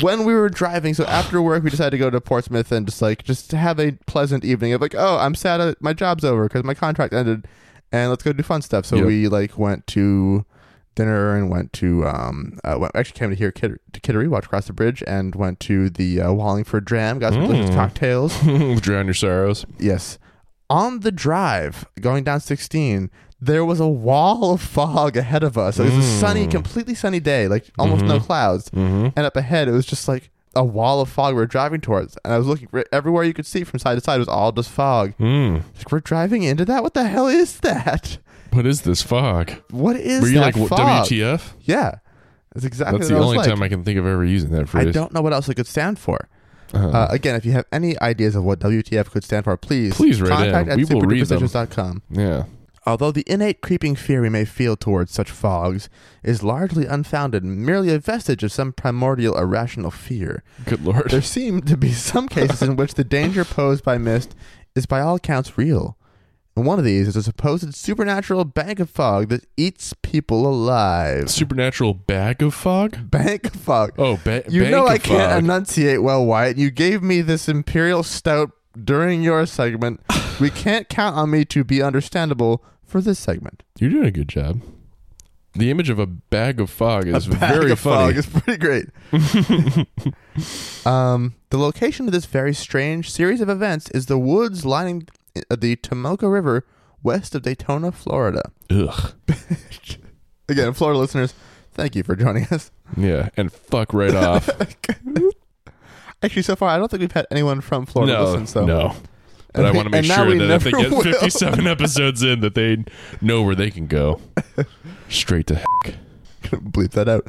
when we were driving, so after work, we decided to go to Portsmouth and just like just have a pleasant evening of like, oh, I'm sad that my job's over because my contract ended, and let's go do fun stuff. So Yep. we like went to dinner and went to um uh, went, actually came to here Kid, to Kittery, watched across the bridge, and went to the uh, Wallingford Dram, got some delicious Mm. cocktails. *laughs* Drown your sorrows. Yes. On the drive going down 16, there was a wall of fog ahead of us. It was a sunny, Mm. completely sunny day, like almost no Mhm. clouds. Mm-hmm. And up ahead, it was just like a wall of fog we were driving towards. And I was looking for everywhere you could see from side to side was all just fog. Mm. Like, we're driving into that? What the hell is that? What is this fog? What is Were you that like fog? WTF? Yeah. That's exactly That's the only like. time I can think of ever using that phrase. I don't know what else it could stand for. Uh-huh. Uh, again, if you have any ideas of what WTF could stand for, please, Please write in. contact at We will read them. yeah. Although the innate creeping fear we may feel towards such fogs is largely unfounded and merely a vestige of some primordial irrational fear, Good lord. there seem to be some cases in which the danger *laughs* posed by mist is by all accounts real. And one of these is a supposed supernatural bank of fog that eats people alive. Supernatural bag of fog? Bank of fog. Oh, ba- You know I can't fog. enunciate well, Wyatt. You gave me this imperial stout during your segment. *sighs* we can't count on me to be understandable for this segment. You're doing a good job. The image of a bag of fog is A bag very of funny. fog is pretty great. *laughs* um, the location of this very strange series of events is the woods lining Uh, the Tomoka River west of Daytona, Florida. Ugh. *laughs* Again, Florida listeners, thank you for joining us. Yeah, and fuck right off. *laughs* Actually, so far, I don't think we've had anyone from Florida no, listen. So no. But I And want to make sure that if they get will. 57 *laughs* episodes in, that they know where they can go. Straight to heck. bleep that out.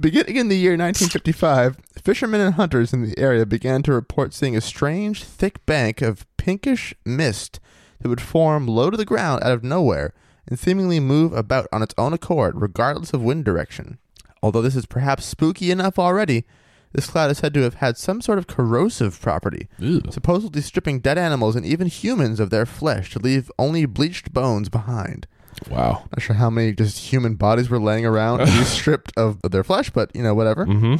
Beginning in the year 1955, fishermen and hunters in the area began to report seeing a strange, thick bank of pinkish mist that would form low to the ground out of nowhere and seemingly move about on its own accord, regardless of wind direction. Although this is perhaps spooky enough already, this cloud is said to have had some sort of corrosive property, Ew. supposedly stripping dead animals and even humans of their flesh to leave only bleached bones behind. Wow. Not sure how many just human bodies were laying around to be *laughs* stripped of their flesh, but you know, whatever. Mm-hmm.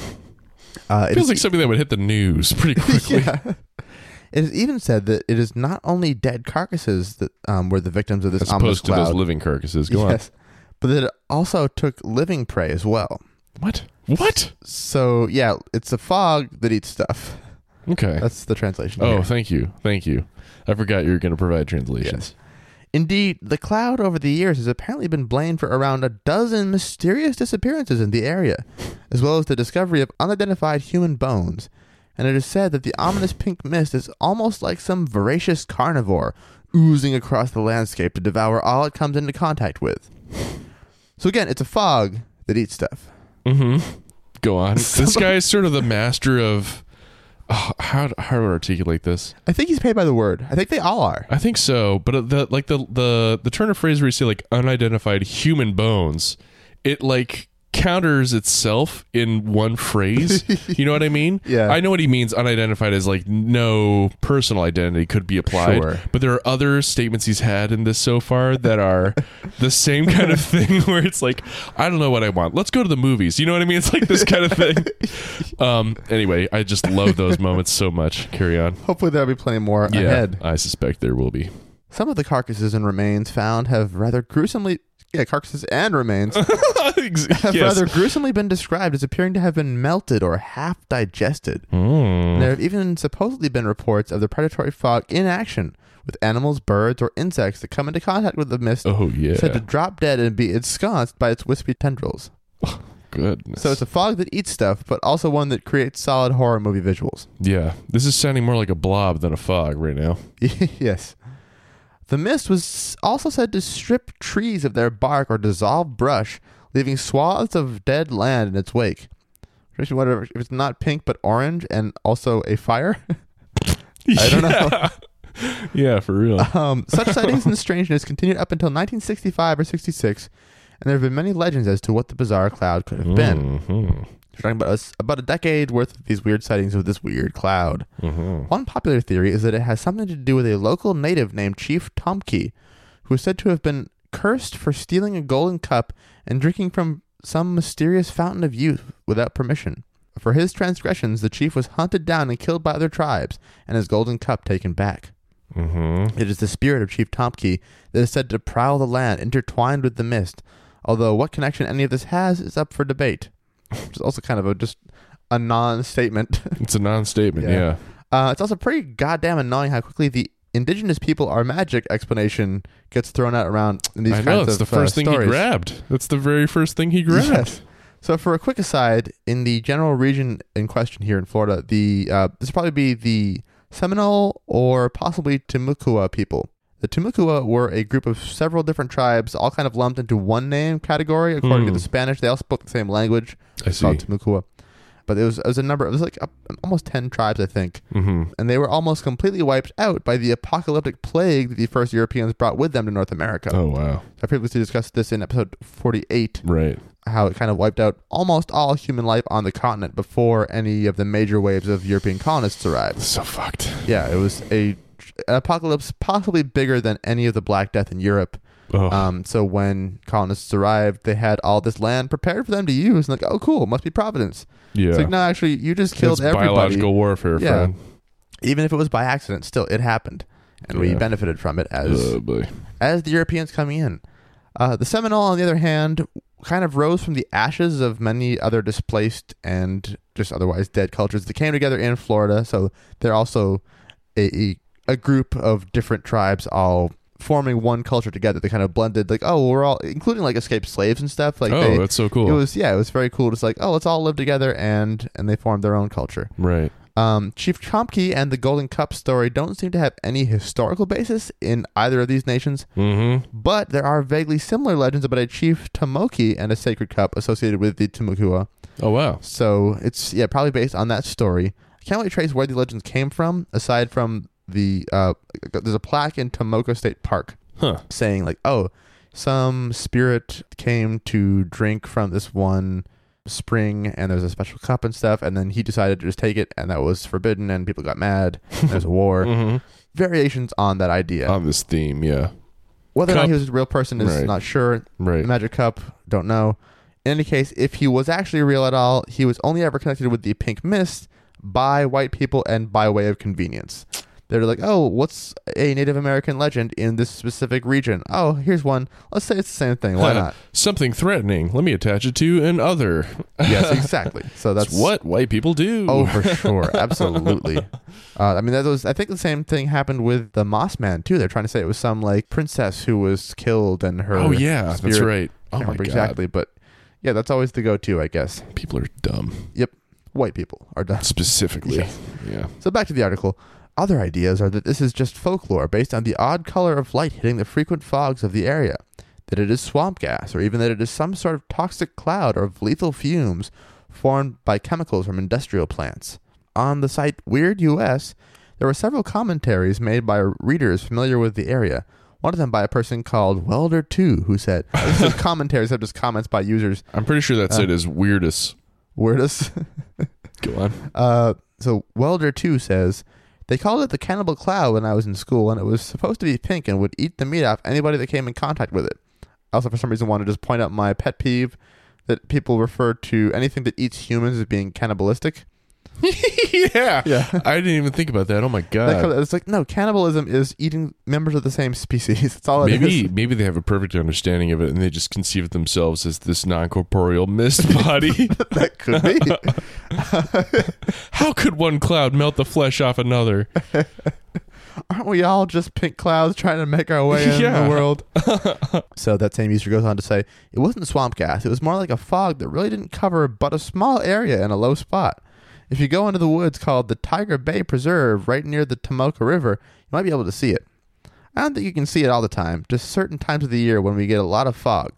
Uh, it Feels is- like something that would hit the news pretty *laughs* quickly. yeah. *laughs* It is even said that it is not only dead carcasses that um, were the victims of this As ominous opposed to those cloud. living carcasses. Go yes, but that it also took living prey as well. on. What? What? So yeah, it's a fog that eats stuff. Okay. That's the translation. Oh, here. thank you. Thank you. I forgot you were going to provide translations. Indeed, the cloud over the years has apparently been blamed for around a dozen mysterious disappearances in the area, as well as the discovery of unidentified human bones. And it is said that the ominous pink mist is almost like some voracious carnivore oozing across the landscape to devour all it comes into contact with. So again, it's a fog that eats stuff. Mm-hmm. Go on. *laughs* this guy is sort of the master of oh, how how to articulate this. I think he's paid by the word. I think they all are. I think so, but the like the the the turn of phrase where you say like unidentified human bones, it like counters itself in one phrase. you know what I mean? *laughs* Yeah. I know what he means. Unidentified as like no personal identity could be applied. Sure. But there are other statements he's had in this so far that are *laughs* the same kind of thing *laughs* where it's like, I don't know what I want. Let's go to the movies. You know what I mean? It's like this kind of thing. um. Anyway, I just love those moments so much. Carry on. Hopefully, there'll be plenty more Yeah, ahead. I suspect there will be. Some of the carcasses and remains found have rather gruesomely. Yeah, carcasses and remains *laughs* *laughs* have yes. rather gruesomely been described as appearing to have been melted or half digested. Mm. There have even supposedly been reports of the predatory fog in action, with animals, birds, or insects that come into contact with the mist Oh yeah. said to drop dead and be ensconced by its wispy tendrils. *laughs* Goodness. So it's a fog that eats stuff, but also one that creates solid horror movie visuals. yeah, this is sounding more like a blob than a fog right now. yes. The mist was also said to strip trees of their bark or dissolve brush, leaving swaths of dead land in its wake. Whatever if it's not pink but orange and also a fire. *laughs* I don't know. yeah, for real. *laughs* Um, such sightings and *laughs* strangeness continued up until 1965 or 66, and there have been many legends as to what the bizarre cloud could have been. Mhm. We're talking about a s about a decade worth of these weird sightings of this weird cloud. Mhm. One popular theory is that it has something to do with a local native named Chief Tomokie, who is said to have been cursed for stealing a golden cup and drinking from some mysterious fountain of youth without permission. For his transgressions, the chief was hunted down and killed by other tribes, and his golden cup taken back. Mhm. It is the spirit of Chief Tomokie that is said to prowl the land, intertwined with the mist. Although what connection any of this has is up for debate. Which is also kind of a just a non-statement. *laughs* It's a non-statement. Yeah. Yeah. Uh, it's also pretty goddamn annoying how quickly the indigenous people are magic explanation gets thrown out around in these I kinds know. It's of the first uh, thing stories. he grabbed. That's the very first thing he grabbed. Yes. So for a quick aside, in the general region in question here in Florida, the uh, this would probably be the Seminole or possibly Timucua people. The Timucua were a group of several different tribes, all kind of lumped into one name category. According to Hmm. the Spanish, they all spoke the same language. I It's called see. Timucua. But it was, it was a number. It was like a, almost ten tribes, I think hmm and they were almost completely wiped out by the apocalyptic plague that the first Europeans brought with them to North America. Oh wow. I previously discussed this in episode 48, Right. how it kind of wiped out almost all human life on the continent before any of the major waves of European colonists arrived. So fucked. Yeah, it was a an apocalypse possibly bigger than any of the Black Death in Europe. Oh. Um, so when colonists arrived, they had all this land prepared for them to use, and like, oh, cool, must be Providence. yeah. It's like, no, actually, you just killed it's everybody. biological warfare, Yeah. friend. Even if it was by accident, still, it happened, and we benefited from it as Oh as the Europeans coming in. Uh, the Seminole, on the other hand, kind of rose from the ashes of many other displaced and just otherwise dead cultures that came together in Florida. So they're also a, a, a group of different tribes all forming one culture together. They kind of blended, like, oh, we're all, including like escaped slaves and stuff. Like, oh, they, that's so cool. it was, yeah, it was very cool. Just like, oh, let's all live together, and and they formed their own culture. right. Um, Chief Chomsky and the Golden Cup story don't seem to have any historical basis in either of these nations. Mm-hmm. But there are vaguely similar legends about a chief Tomokie and a sacred cup associated with the Timucua. Oh wow. So it's yeah, probably based on that story. I can't really trace where the legends came from, aside from the uh, there's a plaque in Tomoka State Park Huh. saying like, oh, some spirit came to drink from this one spring and there's a special cup and stuff and then he decided to just take it and that was forbidden and people got mad *laughs* there's a war Mm-hmm. variations on that idea On this theme, yeah. whether or not he was a real person is Right. not sure Right. The Magic Cup, don't know. In any case, if he was actually real at all, he was only ever connected with the pink mist by white people and by way of convenience. They're like, oh, what's a Native American legend in this specific region? Oh, here's one. Let's say it's the same thing. Why *laughs* not? Something threatening. Let me attach it to an other. yes, *laughs* exactly. So that's That's what white people do. Oh, for *laughs* sure, absolutely. Uh, I mean, that was. I think the same thing happened with the Moss Man too. They're trying to say it was some like princess who was killed and her. Oh, yeah, that's spirit- right. I Oh can't my remember god, exactly, but yeah, that's always the go-to, I guess. people are dumb. Yep, white people are done. Specifically, yeah. So back to the article. Other ideas are that this is just folklore based on the odd color of light hitting the frequent fogs of the area, that it is swamp gas, or even that it is some sort of toxic cloud or of lethal fumes formed by chemicals from industrial plants. On the site Weird US, there were several commentaries made by readers familiar with the area. One of them by a person called Welder2, who said, *laughs* This is commentaries, are just comments by users. I'm pretty sure that Uh, site is weirdest. Weirdest. *laughs* Go on. Uh, so Welder two says they called it the cannibal cloud when I was in school, and it was supposed to be pink and would eat the meat off anybody that came in contact with it. I also, for some reason, want to just point out my pet peeve that people refer to anything that eats humans as being cannibalistic. *laughs* yeah. Yeah. I didn't even think about that. Oh my god. it's like no, cannibalism is eating members of the same species. *laughs* That's all it is. Maybe maybe they have a perfect understanding of it and they just conceive of themselves as this non corporeal mist *laughs* body. that could be. How could one cloud melt the flesh off another? Aren't we all just pink clouds trying to make our way in Yeah. the world? so that same user goes on to say it wasn't swamp gas. It was more like a fog that really didn't cover but a small area in a low spot. If you go into the woods called the Tiger Bay Preserve right near the Tomoka River, you might be able to see it. I don't think you can see it all the time, just certain times of the year when we get a lot of fog.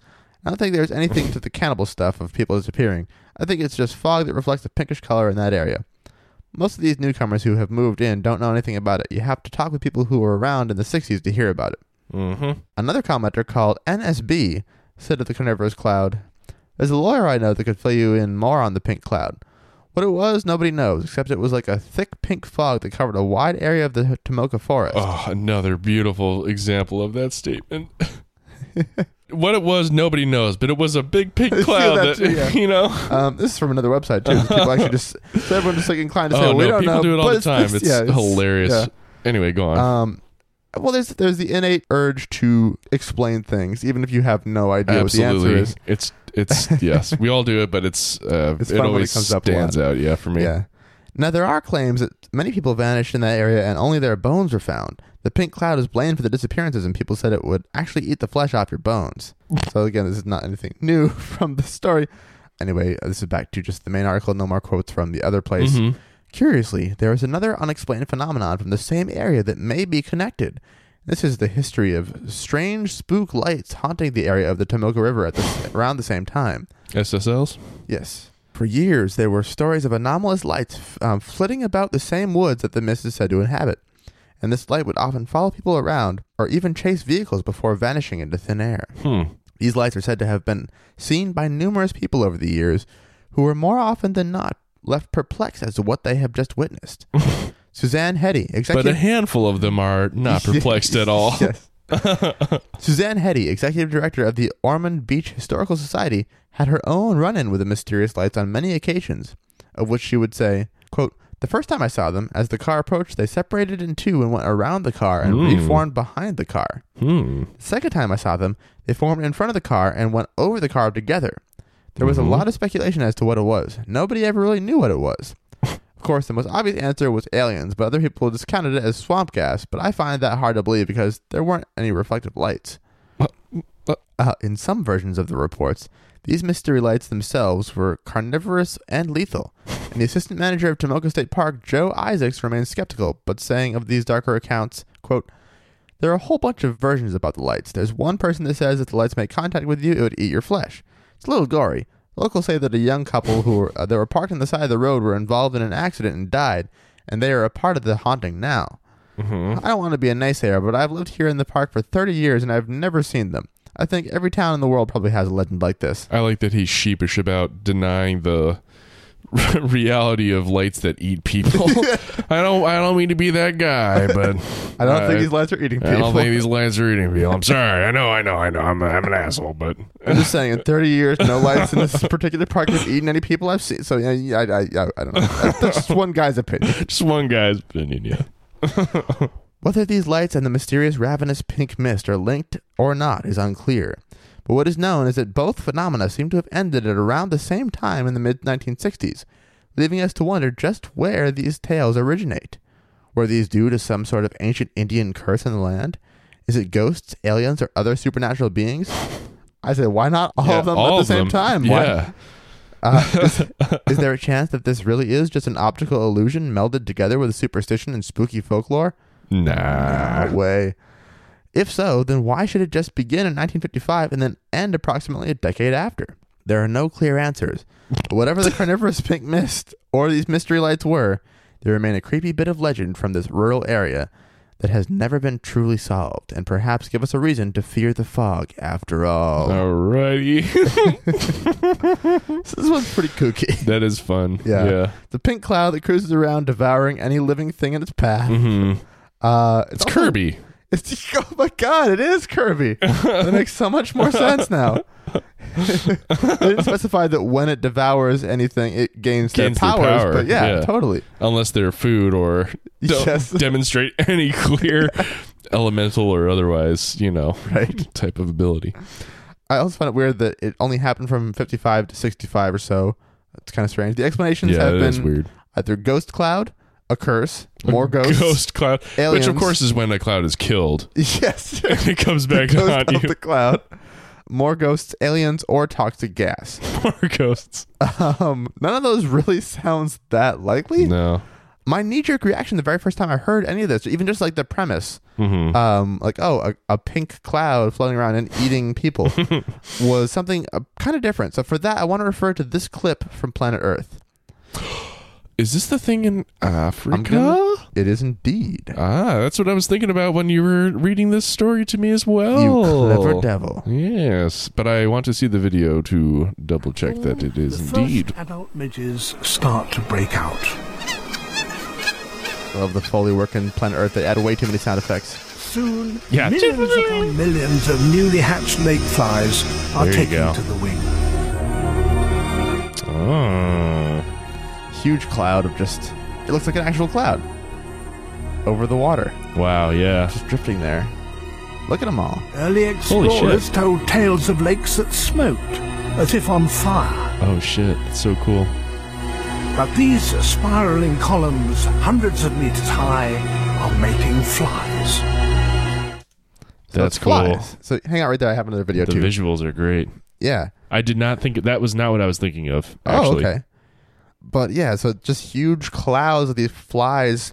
I don't think there's anything to the cannibal stuff of people disappearing. I think it's just fog that reflects a pinkish color in that area. Most of these newcomers who have moved in don't know anything about it. You have to talk with people who were around in the 60s to hear about it. Mm-hmm. Another commenter called NSB said of the carnivorous cloud, There's a lawyer I know that could fill you in more on the pink cloud. What it was, nobody knows, except it was like a thick pink fog that covered a wide area of the Tomoka forest. Oh, another beautiful example of that statement. *laughs* what it was, nobody knows, but it was a big pink *laughs* cloud that too, yeah. *laughs* you know. Um, this is from another website too. People actually just so everyone just like inclined to say, Oh well, we don't people know. do it all the it's time. this- It's, yeah, hilarious. yeah. Anyway, go on. Um, well, there's there's the innate urge to explain things, even if you have no idea what the answer is. It's it's *laughs* yes, we all do it, but it's uh, It's it fun when it always comes up a stands out. Yeah, for me. Yeah. Now there are claims that many people vanished in that area and only their bones were found. The pink cloud is blamed for the disappearances, and people said it would actually eat the flesh off your bones. so again, this is not anything *laughs* new from the story. Anyway, uh, this is back to just the main article. No more quotes from the other place. Mhm. Curiously, there is another unexplained phenomenon from the same area that may be connected. This is the history of strange spook lights haunting the area of the Tomoka River at the, around the same time. SSLs. Yes. For years, there were stories of anomalous lights um, flitting about the same woods that the mist is said to inhabit. And this light would often follow people around or even chase vehicles before vanishing into thin air. Hmm. These lights are said to have been seen by numerous people over the years who were more often than not left perplexed as to what they have just witnessed. *laughs* Suzanne Hetty, But a handful of them are not *laughs* perplexed at all. Yes. *laughs* Suzanne Hetty, executive director of the Ormond Beach Historical Society, had her own run-in with the mysterious lights on many occasions, of which she would say, quote, the first time I saw them, as the car approached, they separated in two and went around the car and Hmm. reformed behind the car. Hmm. The second time I saw them, they formed in front of the car and went over the car together. There was Mhm. a lot of speculation as to what it was. Nobody ever really knew what it was. Of course, the most obvious answer was aliens, but other people discounted it as swamp gas. But I find that hard to believe because there weren't any reflective lights. Uh, in some versions of the reports, these mystery lights themselves were carnivorous and lethal. And the assistant manager of Tomoka State Park, Joe Isaacs, remains skeptical, but saying of these darker accounts, quote, there are a whole bunch of versions about the lights. There's one person that says if the lights make contact with you, it would eat your flesh. It's a little gory. Locals say that a young couple who were, uh, that were parked on the side of the road were involved in an accident and died, and they are a part of the haunting now. hmm I don't want to be a nice naysayer, but I've lived here in the park for 30 years and I've never seen them. I think every town in the world probably has a legend like this. I like that he's sheepish about denying the *laughs* reality of lights that eat people. *laughs* I don't. I don't mean to be that guy, but I don't uh, think these lights are eating people. I don't think these lights are eating people. I'm sorry. I know. I know. I know. I'm, I'm an asshole, but *laughs* I'm just saying, in 30 years, no lights in this particular park have eaten any people I've seen. So yeah, I, I, I, I don't know. That's just one guy's opinion. just one guy's opinion. Yeah. Whether these lights and the mysterious ravenous pink mist are linked or not is unclear. But what is known is that both phenomena seem to have ended at around the same time in the mid 1960s, leaving us to wonder just where these tales originate. Were these due to some sort of ancient Indian curse in the land? Is it ghosts, aliens, or other supernatural beings? I said, why not all Yeah, of them all at the same them. time? Why- Yeah. *laughs* uh, is, is there a chance that this really is just an optical illusion melded together with superstition and spooky folklore? Nah. No way. If so, then why should it just begin in 1955 and then end approximately a decade after? There are no clear answers. But whatever the *laughs* carnivorous pink mist or these mystery lights were, they remain a creepy bit of legend from this rural area that has never been truly solved, and perhaps give us a reason to fear the fog after all. Alrighty. *laughs* *laughs* This one's pretty kooky. that is fun. Yeah. Yeah. The pink cloud that cruises around devouring any living thing in its path. hmm Uh, It's also- Kirby. *laughs* It's oh my god, it is Kirby. that makes so much more sense now. *laughs* they didn't specify that when it devours anything, it gains, Gains their their powers, power, but yeah, yeah. totally. Unless they're food or don't Yes. *laughs* demonstrate any clear elemental or otherwise, you know, Right. type of ability. I also find it weird that it only happened from 55 to 65 or so. It's kind of strange. The explanations Yeah, have is been weird. either ghost cloud, a curse, more ghosts. Ghost cloud. aliens. Which, of course, is when a cloud is killed. *laughs* Yes. *laughs* and it comes back ghost on of you. the cloud. More ghosts, aliens, or toxic gas. *laughs* More ghosts. Um, none of those really sounds that likely. No. My knee jerk reaction the very first time I heard any of this, even just like the premise, hmm um, like oh, a, a pink cloud floating around and eating people, was something uh, kind of different. So for that, I want to refer to this clip from Planet Earth. *gasps* Is this the thing in Africa? gonna- It is indeed. Ah, that's what I was thinking about when you were reading this story to me as well. You clever devil. Yes, but I want to see the video to double check that it is the indeed. first adult midges start to break out. I love the Foley work in Planet Earth. They add way too many sound effects. Soon, Yeah. millions upon millions of newly hatched lake flies are There taken go. to the wing. Oh. Huge cloud of just. It looks like an actual cloud over the water, Wow, yeah. just drifting there. Look at them all. Early Holy shit. explorers told tales of lakes that smoked, as if on fire. Oh shit, that's so cool. But these spiraling columns, hundreds of meters high, are making flies. So That's it's cool. flies. So hang out right there. I have another video The too. visuals are great. yeah. I did not think that was not what I was thinking of. Oh, actually. Oh, okay. But yeah, so just huge clouds of these flies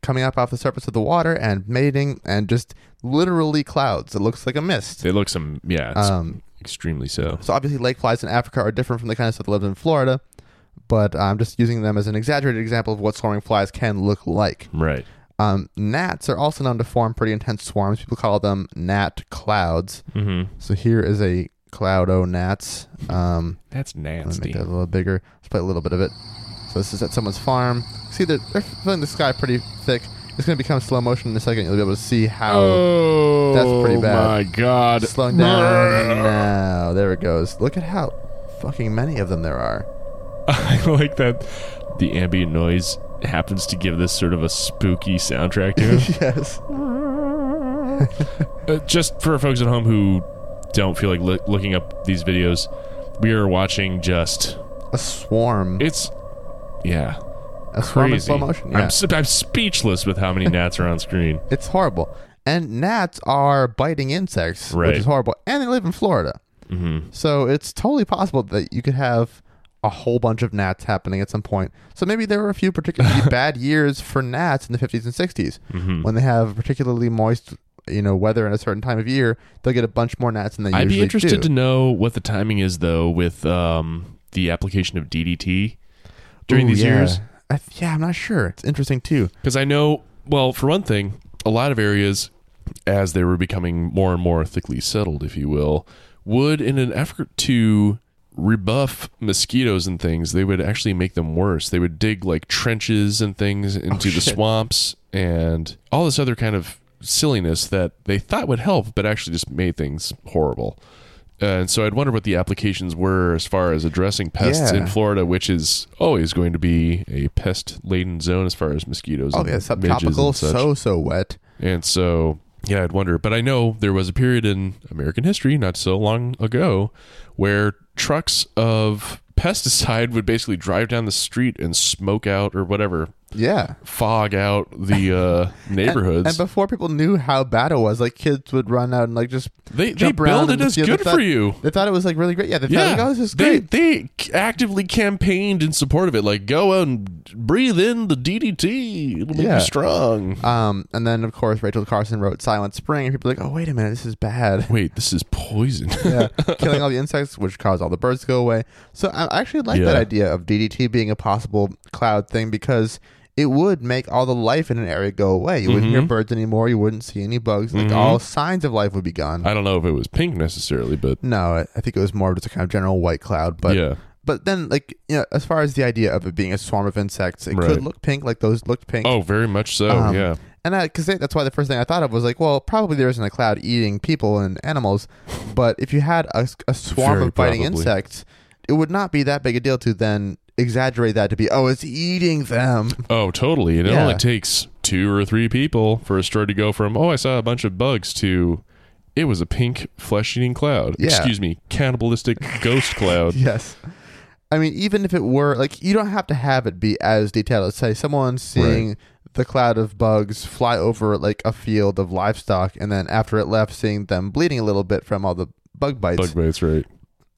coming up off the surface of the water and mating and just literally clouds. It looks like a mist. It looks some yeah, it's Um, extremely so. so obviously, lake flies in Africa are different from the kind of stuff that lives in Florida. But I'm just using them as an exaggerated example of what swarming flies can look like. Right. Um, gnats are also known to form pretty intense swarms. People call them gnat clouds. Mm-hmm. So here is a cloud o gnats. Um, That's nasty. make that a little bigger. Let's play a little bit of it. So this is at someone's farm. See, they're, they're filling the sky pretty thick. It's going to become slow motion in a second. You'll be able to see how Oh, That's pretty bad. my god. slowing down. now, there it goes. Look at how fucking many of them there are. *laughs* I like that the ambient noise happens to give this sort of a spooky soundtrack to it. *laughs* yes. uh, just for folks at home who don't feel like loo- looking up these videos, we are watching just A swarm. it's yeah a swarm in slow motion. Yeah. I'm, I'm speechless with how many gnats are on screen. *laughs* it's horrible. And gnats are biting insects, Right. which is horrible. And they live in Florida. hmm So it's totally possible that you could have a whole bunch of gnats happening at some point. So maybe there were a few particularly *laughs* bad years for gnats in the 50s and 60s. hmm When they have particularly moist, you know, weather in a certain time of year, they'll get a bunch more gnats than they. I'd usually be interested do. to know what the timing is though with um, the application of DDT during Ooh, these yeah. years. I yeah, I'm not sure. It's interesting too. Because I know, well, for one thing, a lot of areas, as they were becoming more and more thickly settled, if you will, would, in an effort to rebuff mosquitoes and things, they would actually make them worse. They would dig like trenches and things into the Oh, shit. swamps and all this other kind of silliness that they thought would help, but actually just made things horrible. Uh, and so I'd wonder what the applications were as far as addressing pests Yeah. in Florida, which is always going to be a pest-laden zone as far as mosquitoes. Oh and yeah, subtropical, so so wet. And so, yeah, I'd wonder. But I know there was a period in American history not so long ago where trucks of pesticide *laughs* would basically drive down the street and smoke out or whatever, Yeah. fog out the *laughs* uh, neighborhoods. And, before people knew how bad it was, like kids would run out and like just they they jump around build it and as good they for thought- you. They thought it was like really great. Yeah, they Yeah, thought like, oh, this is they great. they actively campaigned in support of it. Like, go out and breathe in the DDT; it'll make Yeah. you strong. Um, and then of course Rachel Carson wrote Silent Spring, and people were like, oh wait a minute, this is bad. *laughs* Wait, this is poison. yeah, *laughs* killing all the insects, which caused all the birds to go away. So I actually like that idea of DDT being a possible cloud thing because it would make all the life in an area go away. You wouldn't hear Mhm. birds anymore. You wouldn't see any bugs. Like Mhm. all signs of life would be gone. I don't know if it was pink necessarily, but no, I- I think it was more of just a kind of general white cloud. But yeah, but then like you know, as far as the idea of it being a swarm of insects, it Right. could look pink, like those looked pink. oh, very much so. Um, yeah, And because that's why the first thing I thought of was like, well, probably there isn't a cloud eating people and animals, but if you had a, a swarm Very of biting probably. insects, it would not be that big a deal to then exaggerate that to be, oh, it's eating them. Oh, totally. And it Yeah. only takes two or three people for a story to go from, oh, I saw a bunch of bugs to it was a pink flesh eating cloud. Yeah. Excuse me, cannibalistic ghost cloud. *laughs* yes. I mean, even if it were like, you don't have to have it be as detailed. Let's say someone seeing the cloud of bugs fly over like a field of livestock, and then after it left, seeing them bleeding a little bit from all the bug bites, Bug bites, right?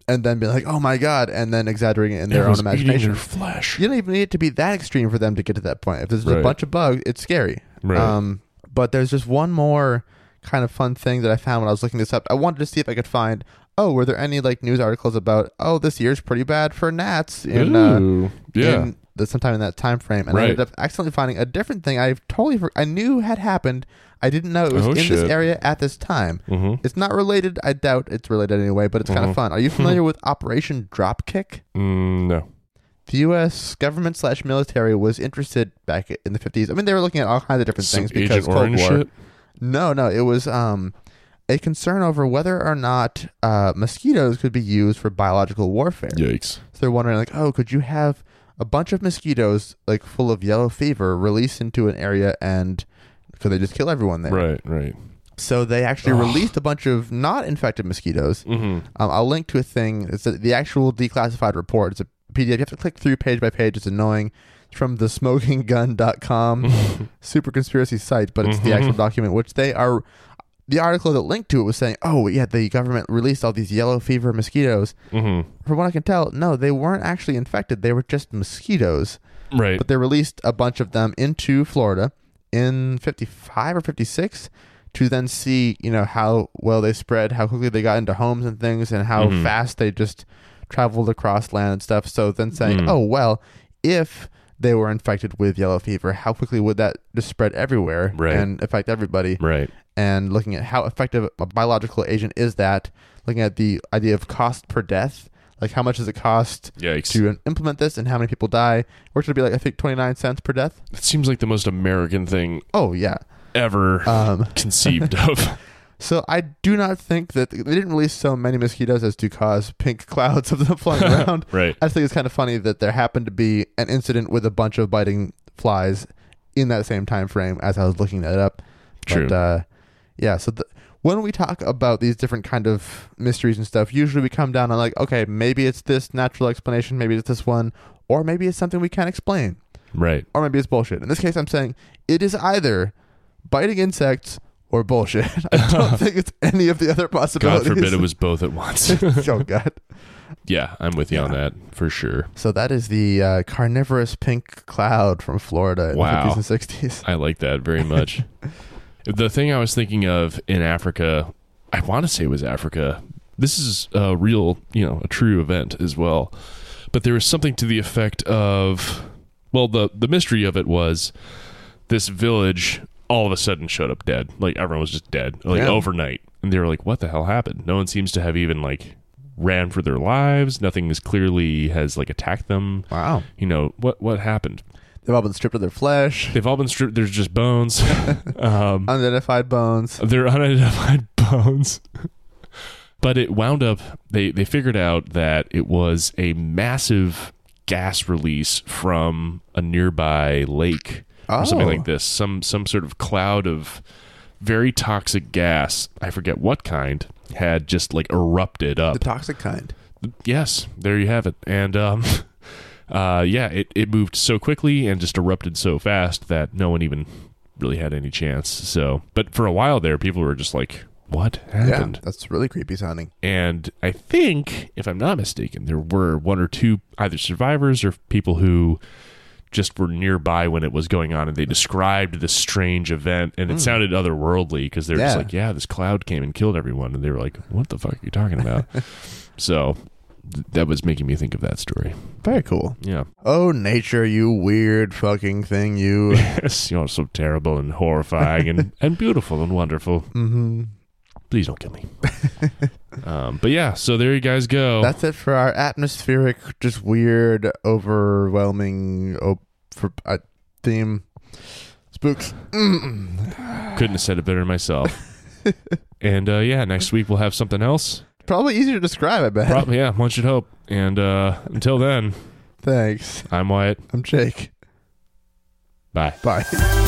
And then be like, oh my god, and then exaggerating it in their own imagination. their flesh. You don't even need it to be that extreme for them to get to that point. If there's a bunch of bugs, it's scary. Right. Um, but there's just one more kind of fun thing that I found when I was looking this up. I wanted to see if I could find. Oh, were there any like news articles about? Oh, this year's pretty bad for gnats in uh, yeah. in the, sometime in that time frame, and I ended up accidentally finding a different thing. I totally I knew had happened. I didn't know it was Oh, in this area at this time. mm-hmm. It's not related. I doubt it's related anyway, but it's kind of Mhm. fun. Are you *laughs* familiar with Operation Dropkick? mm, no. the U.S. government slash military was interested back in the fifties. I mean, they were looking at all kinds of different Some things because Agent Cold Orange War. shit? No, no, it was um, a concern over whether or not uh, mosquitoes could be used for biological warfare. Yikes. So they're wondering, like, oh, could you have a bunch of mosquitoes like full of yellow fever released into an area and could they just kill everyone there? Right, right. So they actually Ugh. released a bunch of not infected mosquitoes Mm-hmm. um, I'll link to a thing. It's a, the actual declassified report. It's a PDF. You have to click through page by page. It's annoying. It's from the smokinggun.com *laughs* super conspiracy site, but it's the actual document, which they are. The article that linked to it was saying, oh, yeah, the government released all these yellow fever mosquitoes. Mm-hmm. From what I can tell, no, they weren't actually infected. They were just mosquitoes. Right. But they released a bunch of them into Florida in 55 or 56 to then see, you know, how well they spread, how quickly they got into homes and things, and how Mhm. fast they just traveled across land and stuff. So then saying, Mm. oh, well, if they were infected with yellow fever, how quickly would that just spread everywhere Right. and affect everybody? right. And looking at how effective a biological agent is that, looking at the idea of cost per death, like how much does it cost Yikes. to implement this and how many people die? Works to be like, I think, 29 cents per death. It seems like the most American thing Oh, yeah. ever Um, *laughs* conceived of. so I do not think that they didn't release so many mosquitoes as to cause pink *laughs* clouds of them flying *laughs* around. right. I just think it's kind of funny that there happened to be an incident with a bunch of biting flies in that same time frame as I was looking that up. True. But uh, yeah, so the, when we talk about these different kind of mysteries and stuff, usually we come down on like, okay, maybe it's this natural explanation, maybe it's this one, or maybe it's something we can't explain, Right. or maybe it's bullshit. In this case, I'm saying it is either biting insects or bullshit. *laughs* I don't *laughs* think it's any of the other possibilities. God forbid it was both at once. *laughs* oh God. yeah, I'm with you on that for sure. So that is the uh, carnivorous pink cloud from Florida in Wow. the 50s and 60s. I like that very much. The thing I was thinking of in Africa, I want to say it was Africa. This is a real, you know, a true event as well. But there was something to the effect of, well, the the mystery of it was this village all of a sudden showed up dead. Like everyone was just dead, like Yeah. overnight, and they were like, "What the hell happened?" No one seems to have even like ran for their lives. Nothing is clearly has like attacked them. Wow. You know what what happened? They've all been stripped of their flesh, They've all been stripped. There's just bones. *laughs* um, unidentified bones. they're unidentified *laughs* bones. but it wound up they they figured out that it was a massive gas release from a nearby lake or something Oh. like this. Some some sort of cloud of very toxic gas. I forget what kind had just like erupted up. The toxic kind. Yes, there you have it. And um, *laughs* uh, yeah, it, it moved so quickly and just erupted so fast that no one even really had any chance. So, but for a while there, people were just like, "What happened?" Yeah, that's really creepy sounding. And I think, if I'm not mistaken, there were one or two either survivors or people who just were nearby when it was going on and they described this strange event and it sounded otherworldly because they're just Hmm. Like yeah this cloud came and killed everyone and they were like what the fuck are you talking about *laughs* so th- that was making me think of that story Very cool. yeah Oh, nature, you weird fucking thing, you. *laughs* yes you know so terrible and horrifying and, *laughs* and beautiful and wonderful Mm-hmm. please don't kill me um, but yeah so there you guys go That's it for our atmospheric, just weird, overwhelming op- for uh, theme. Spooks. Mm. couldn't have said it better myself *laughs* and uh, yeah next week we'll have something else Probably easier to describe, I bet. Probably, yeah, one should hope. And uh, until then, Thanks. I'm Wyatt. I'm Jake. Bye. Bye.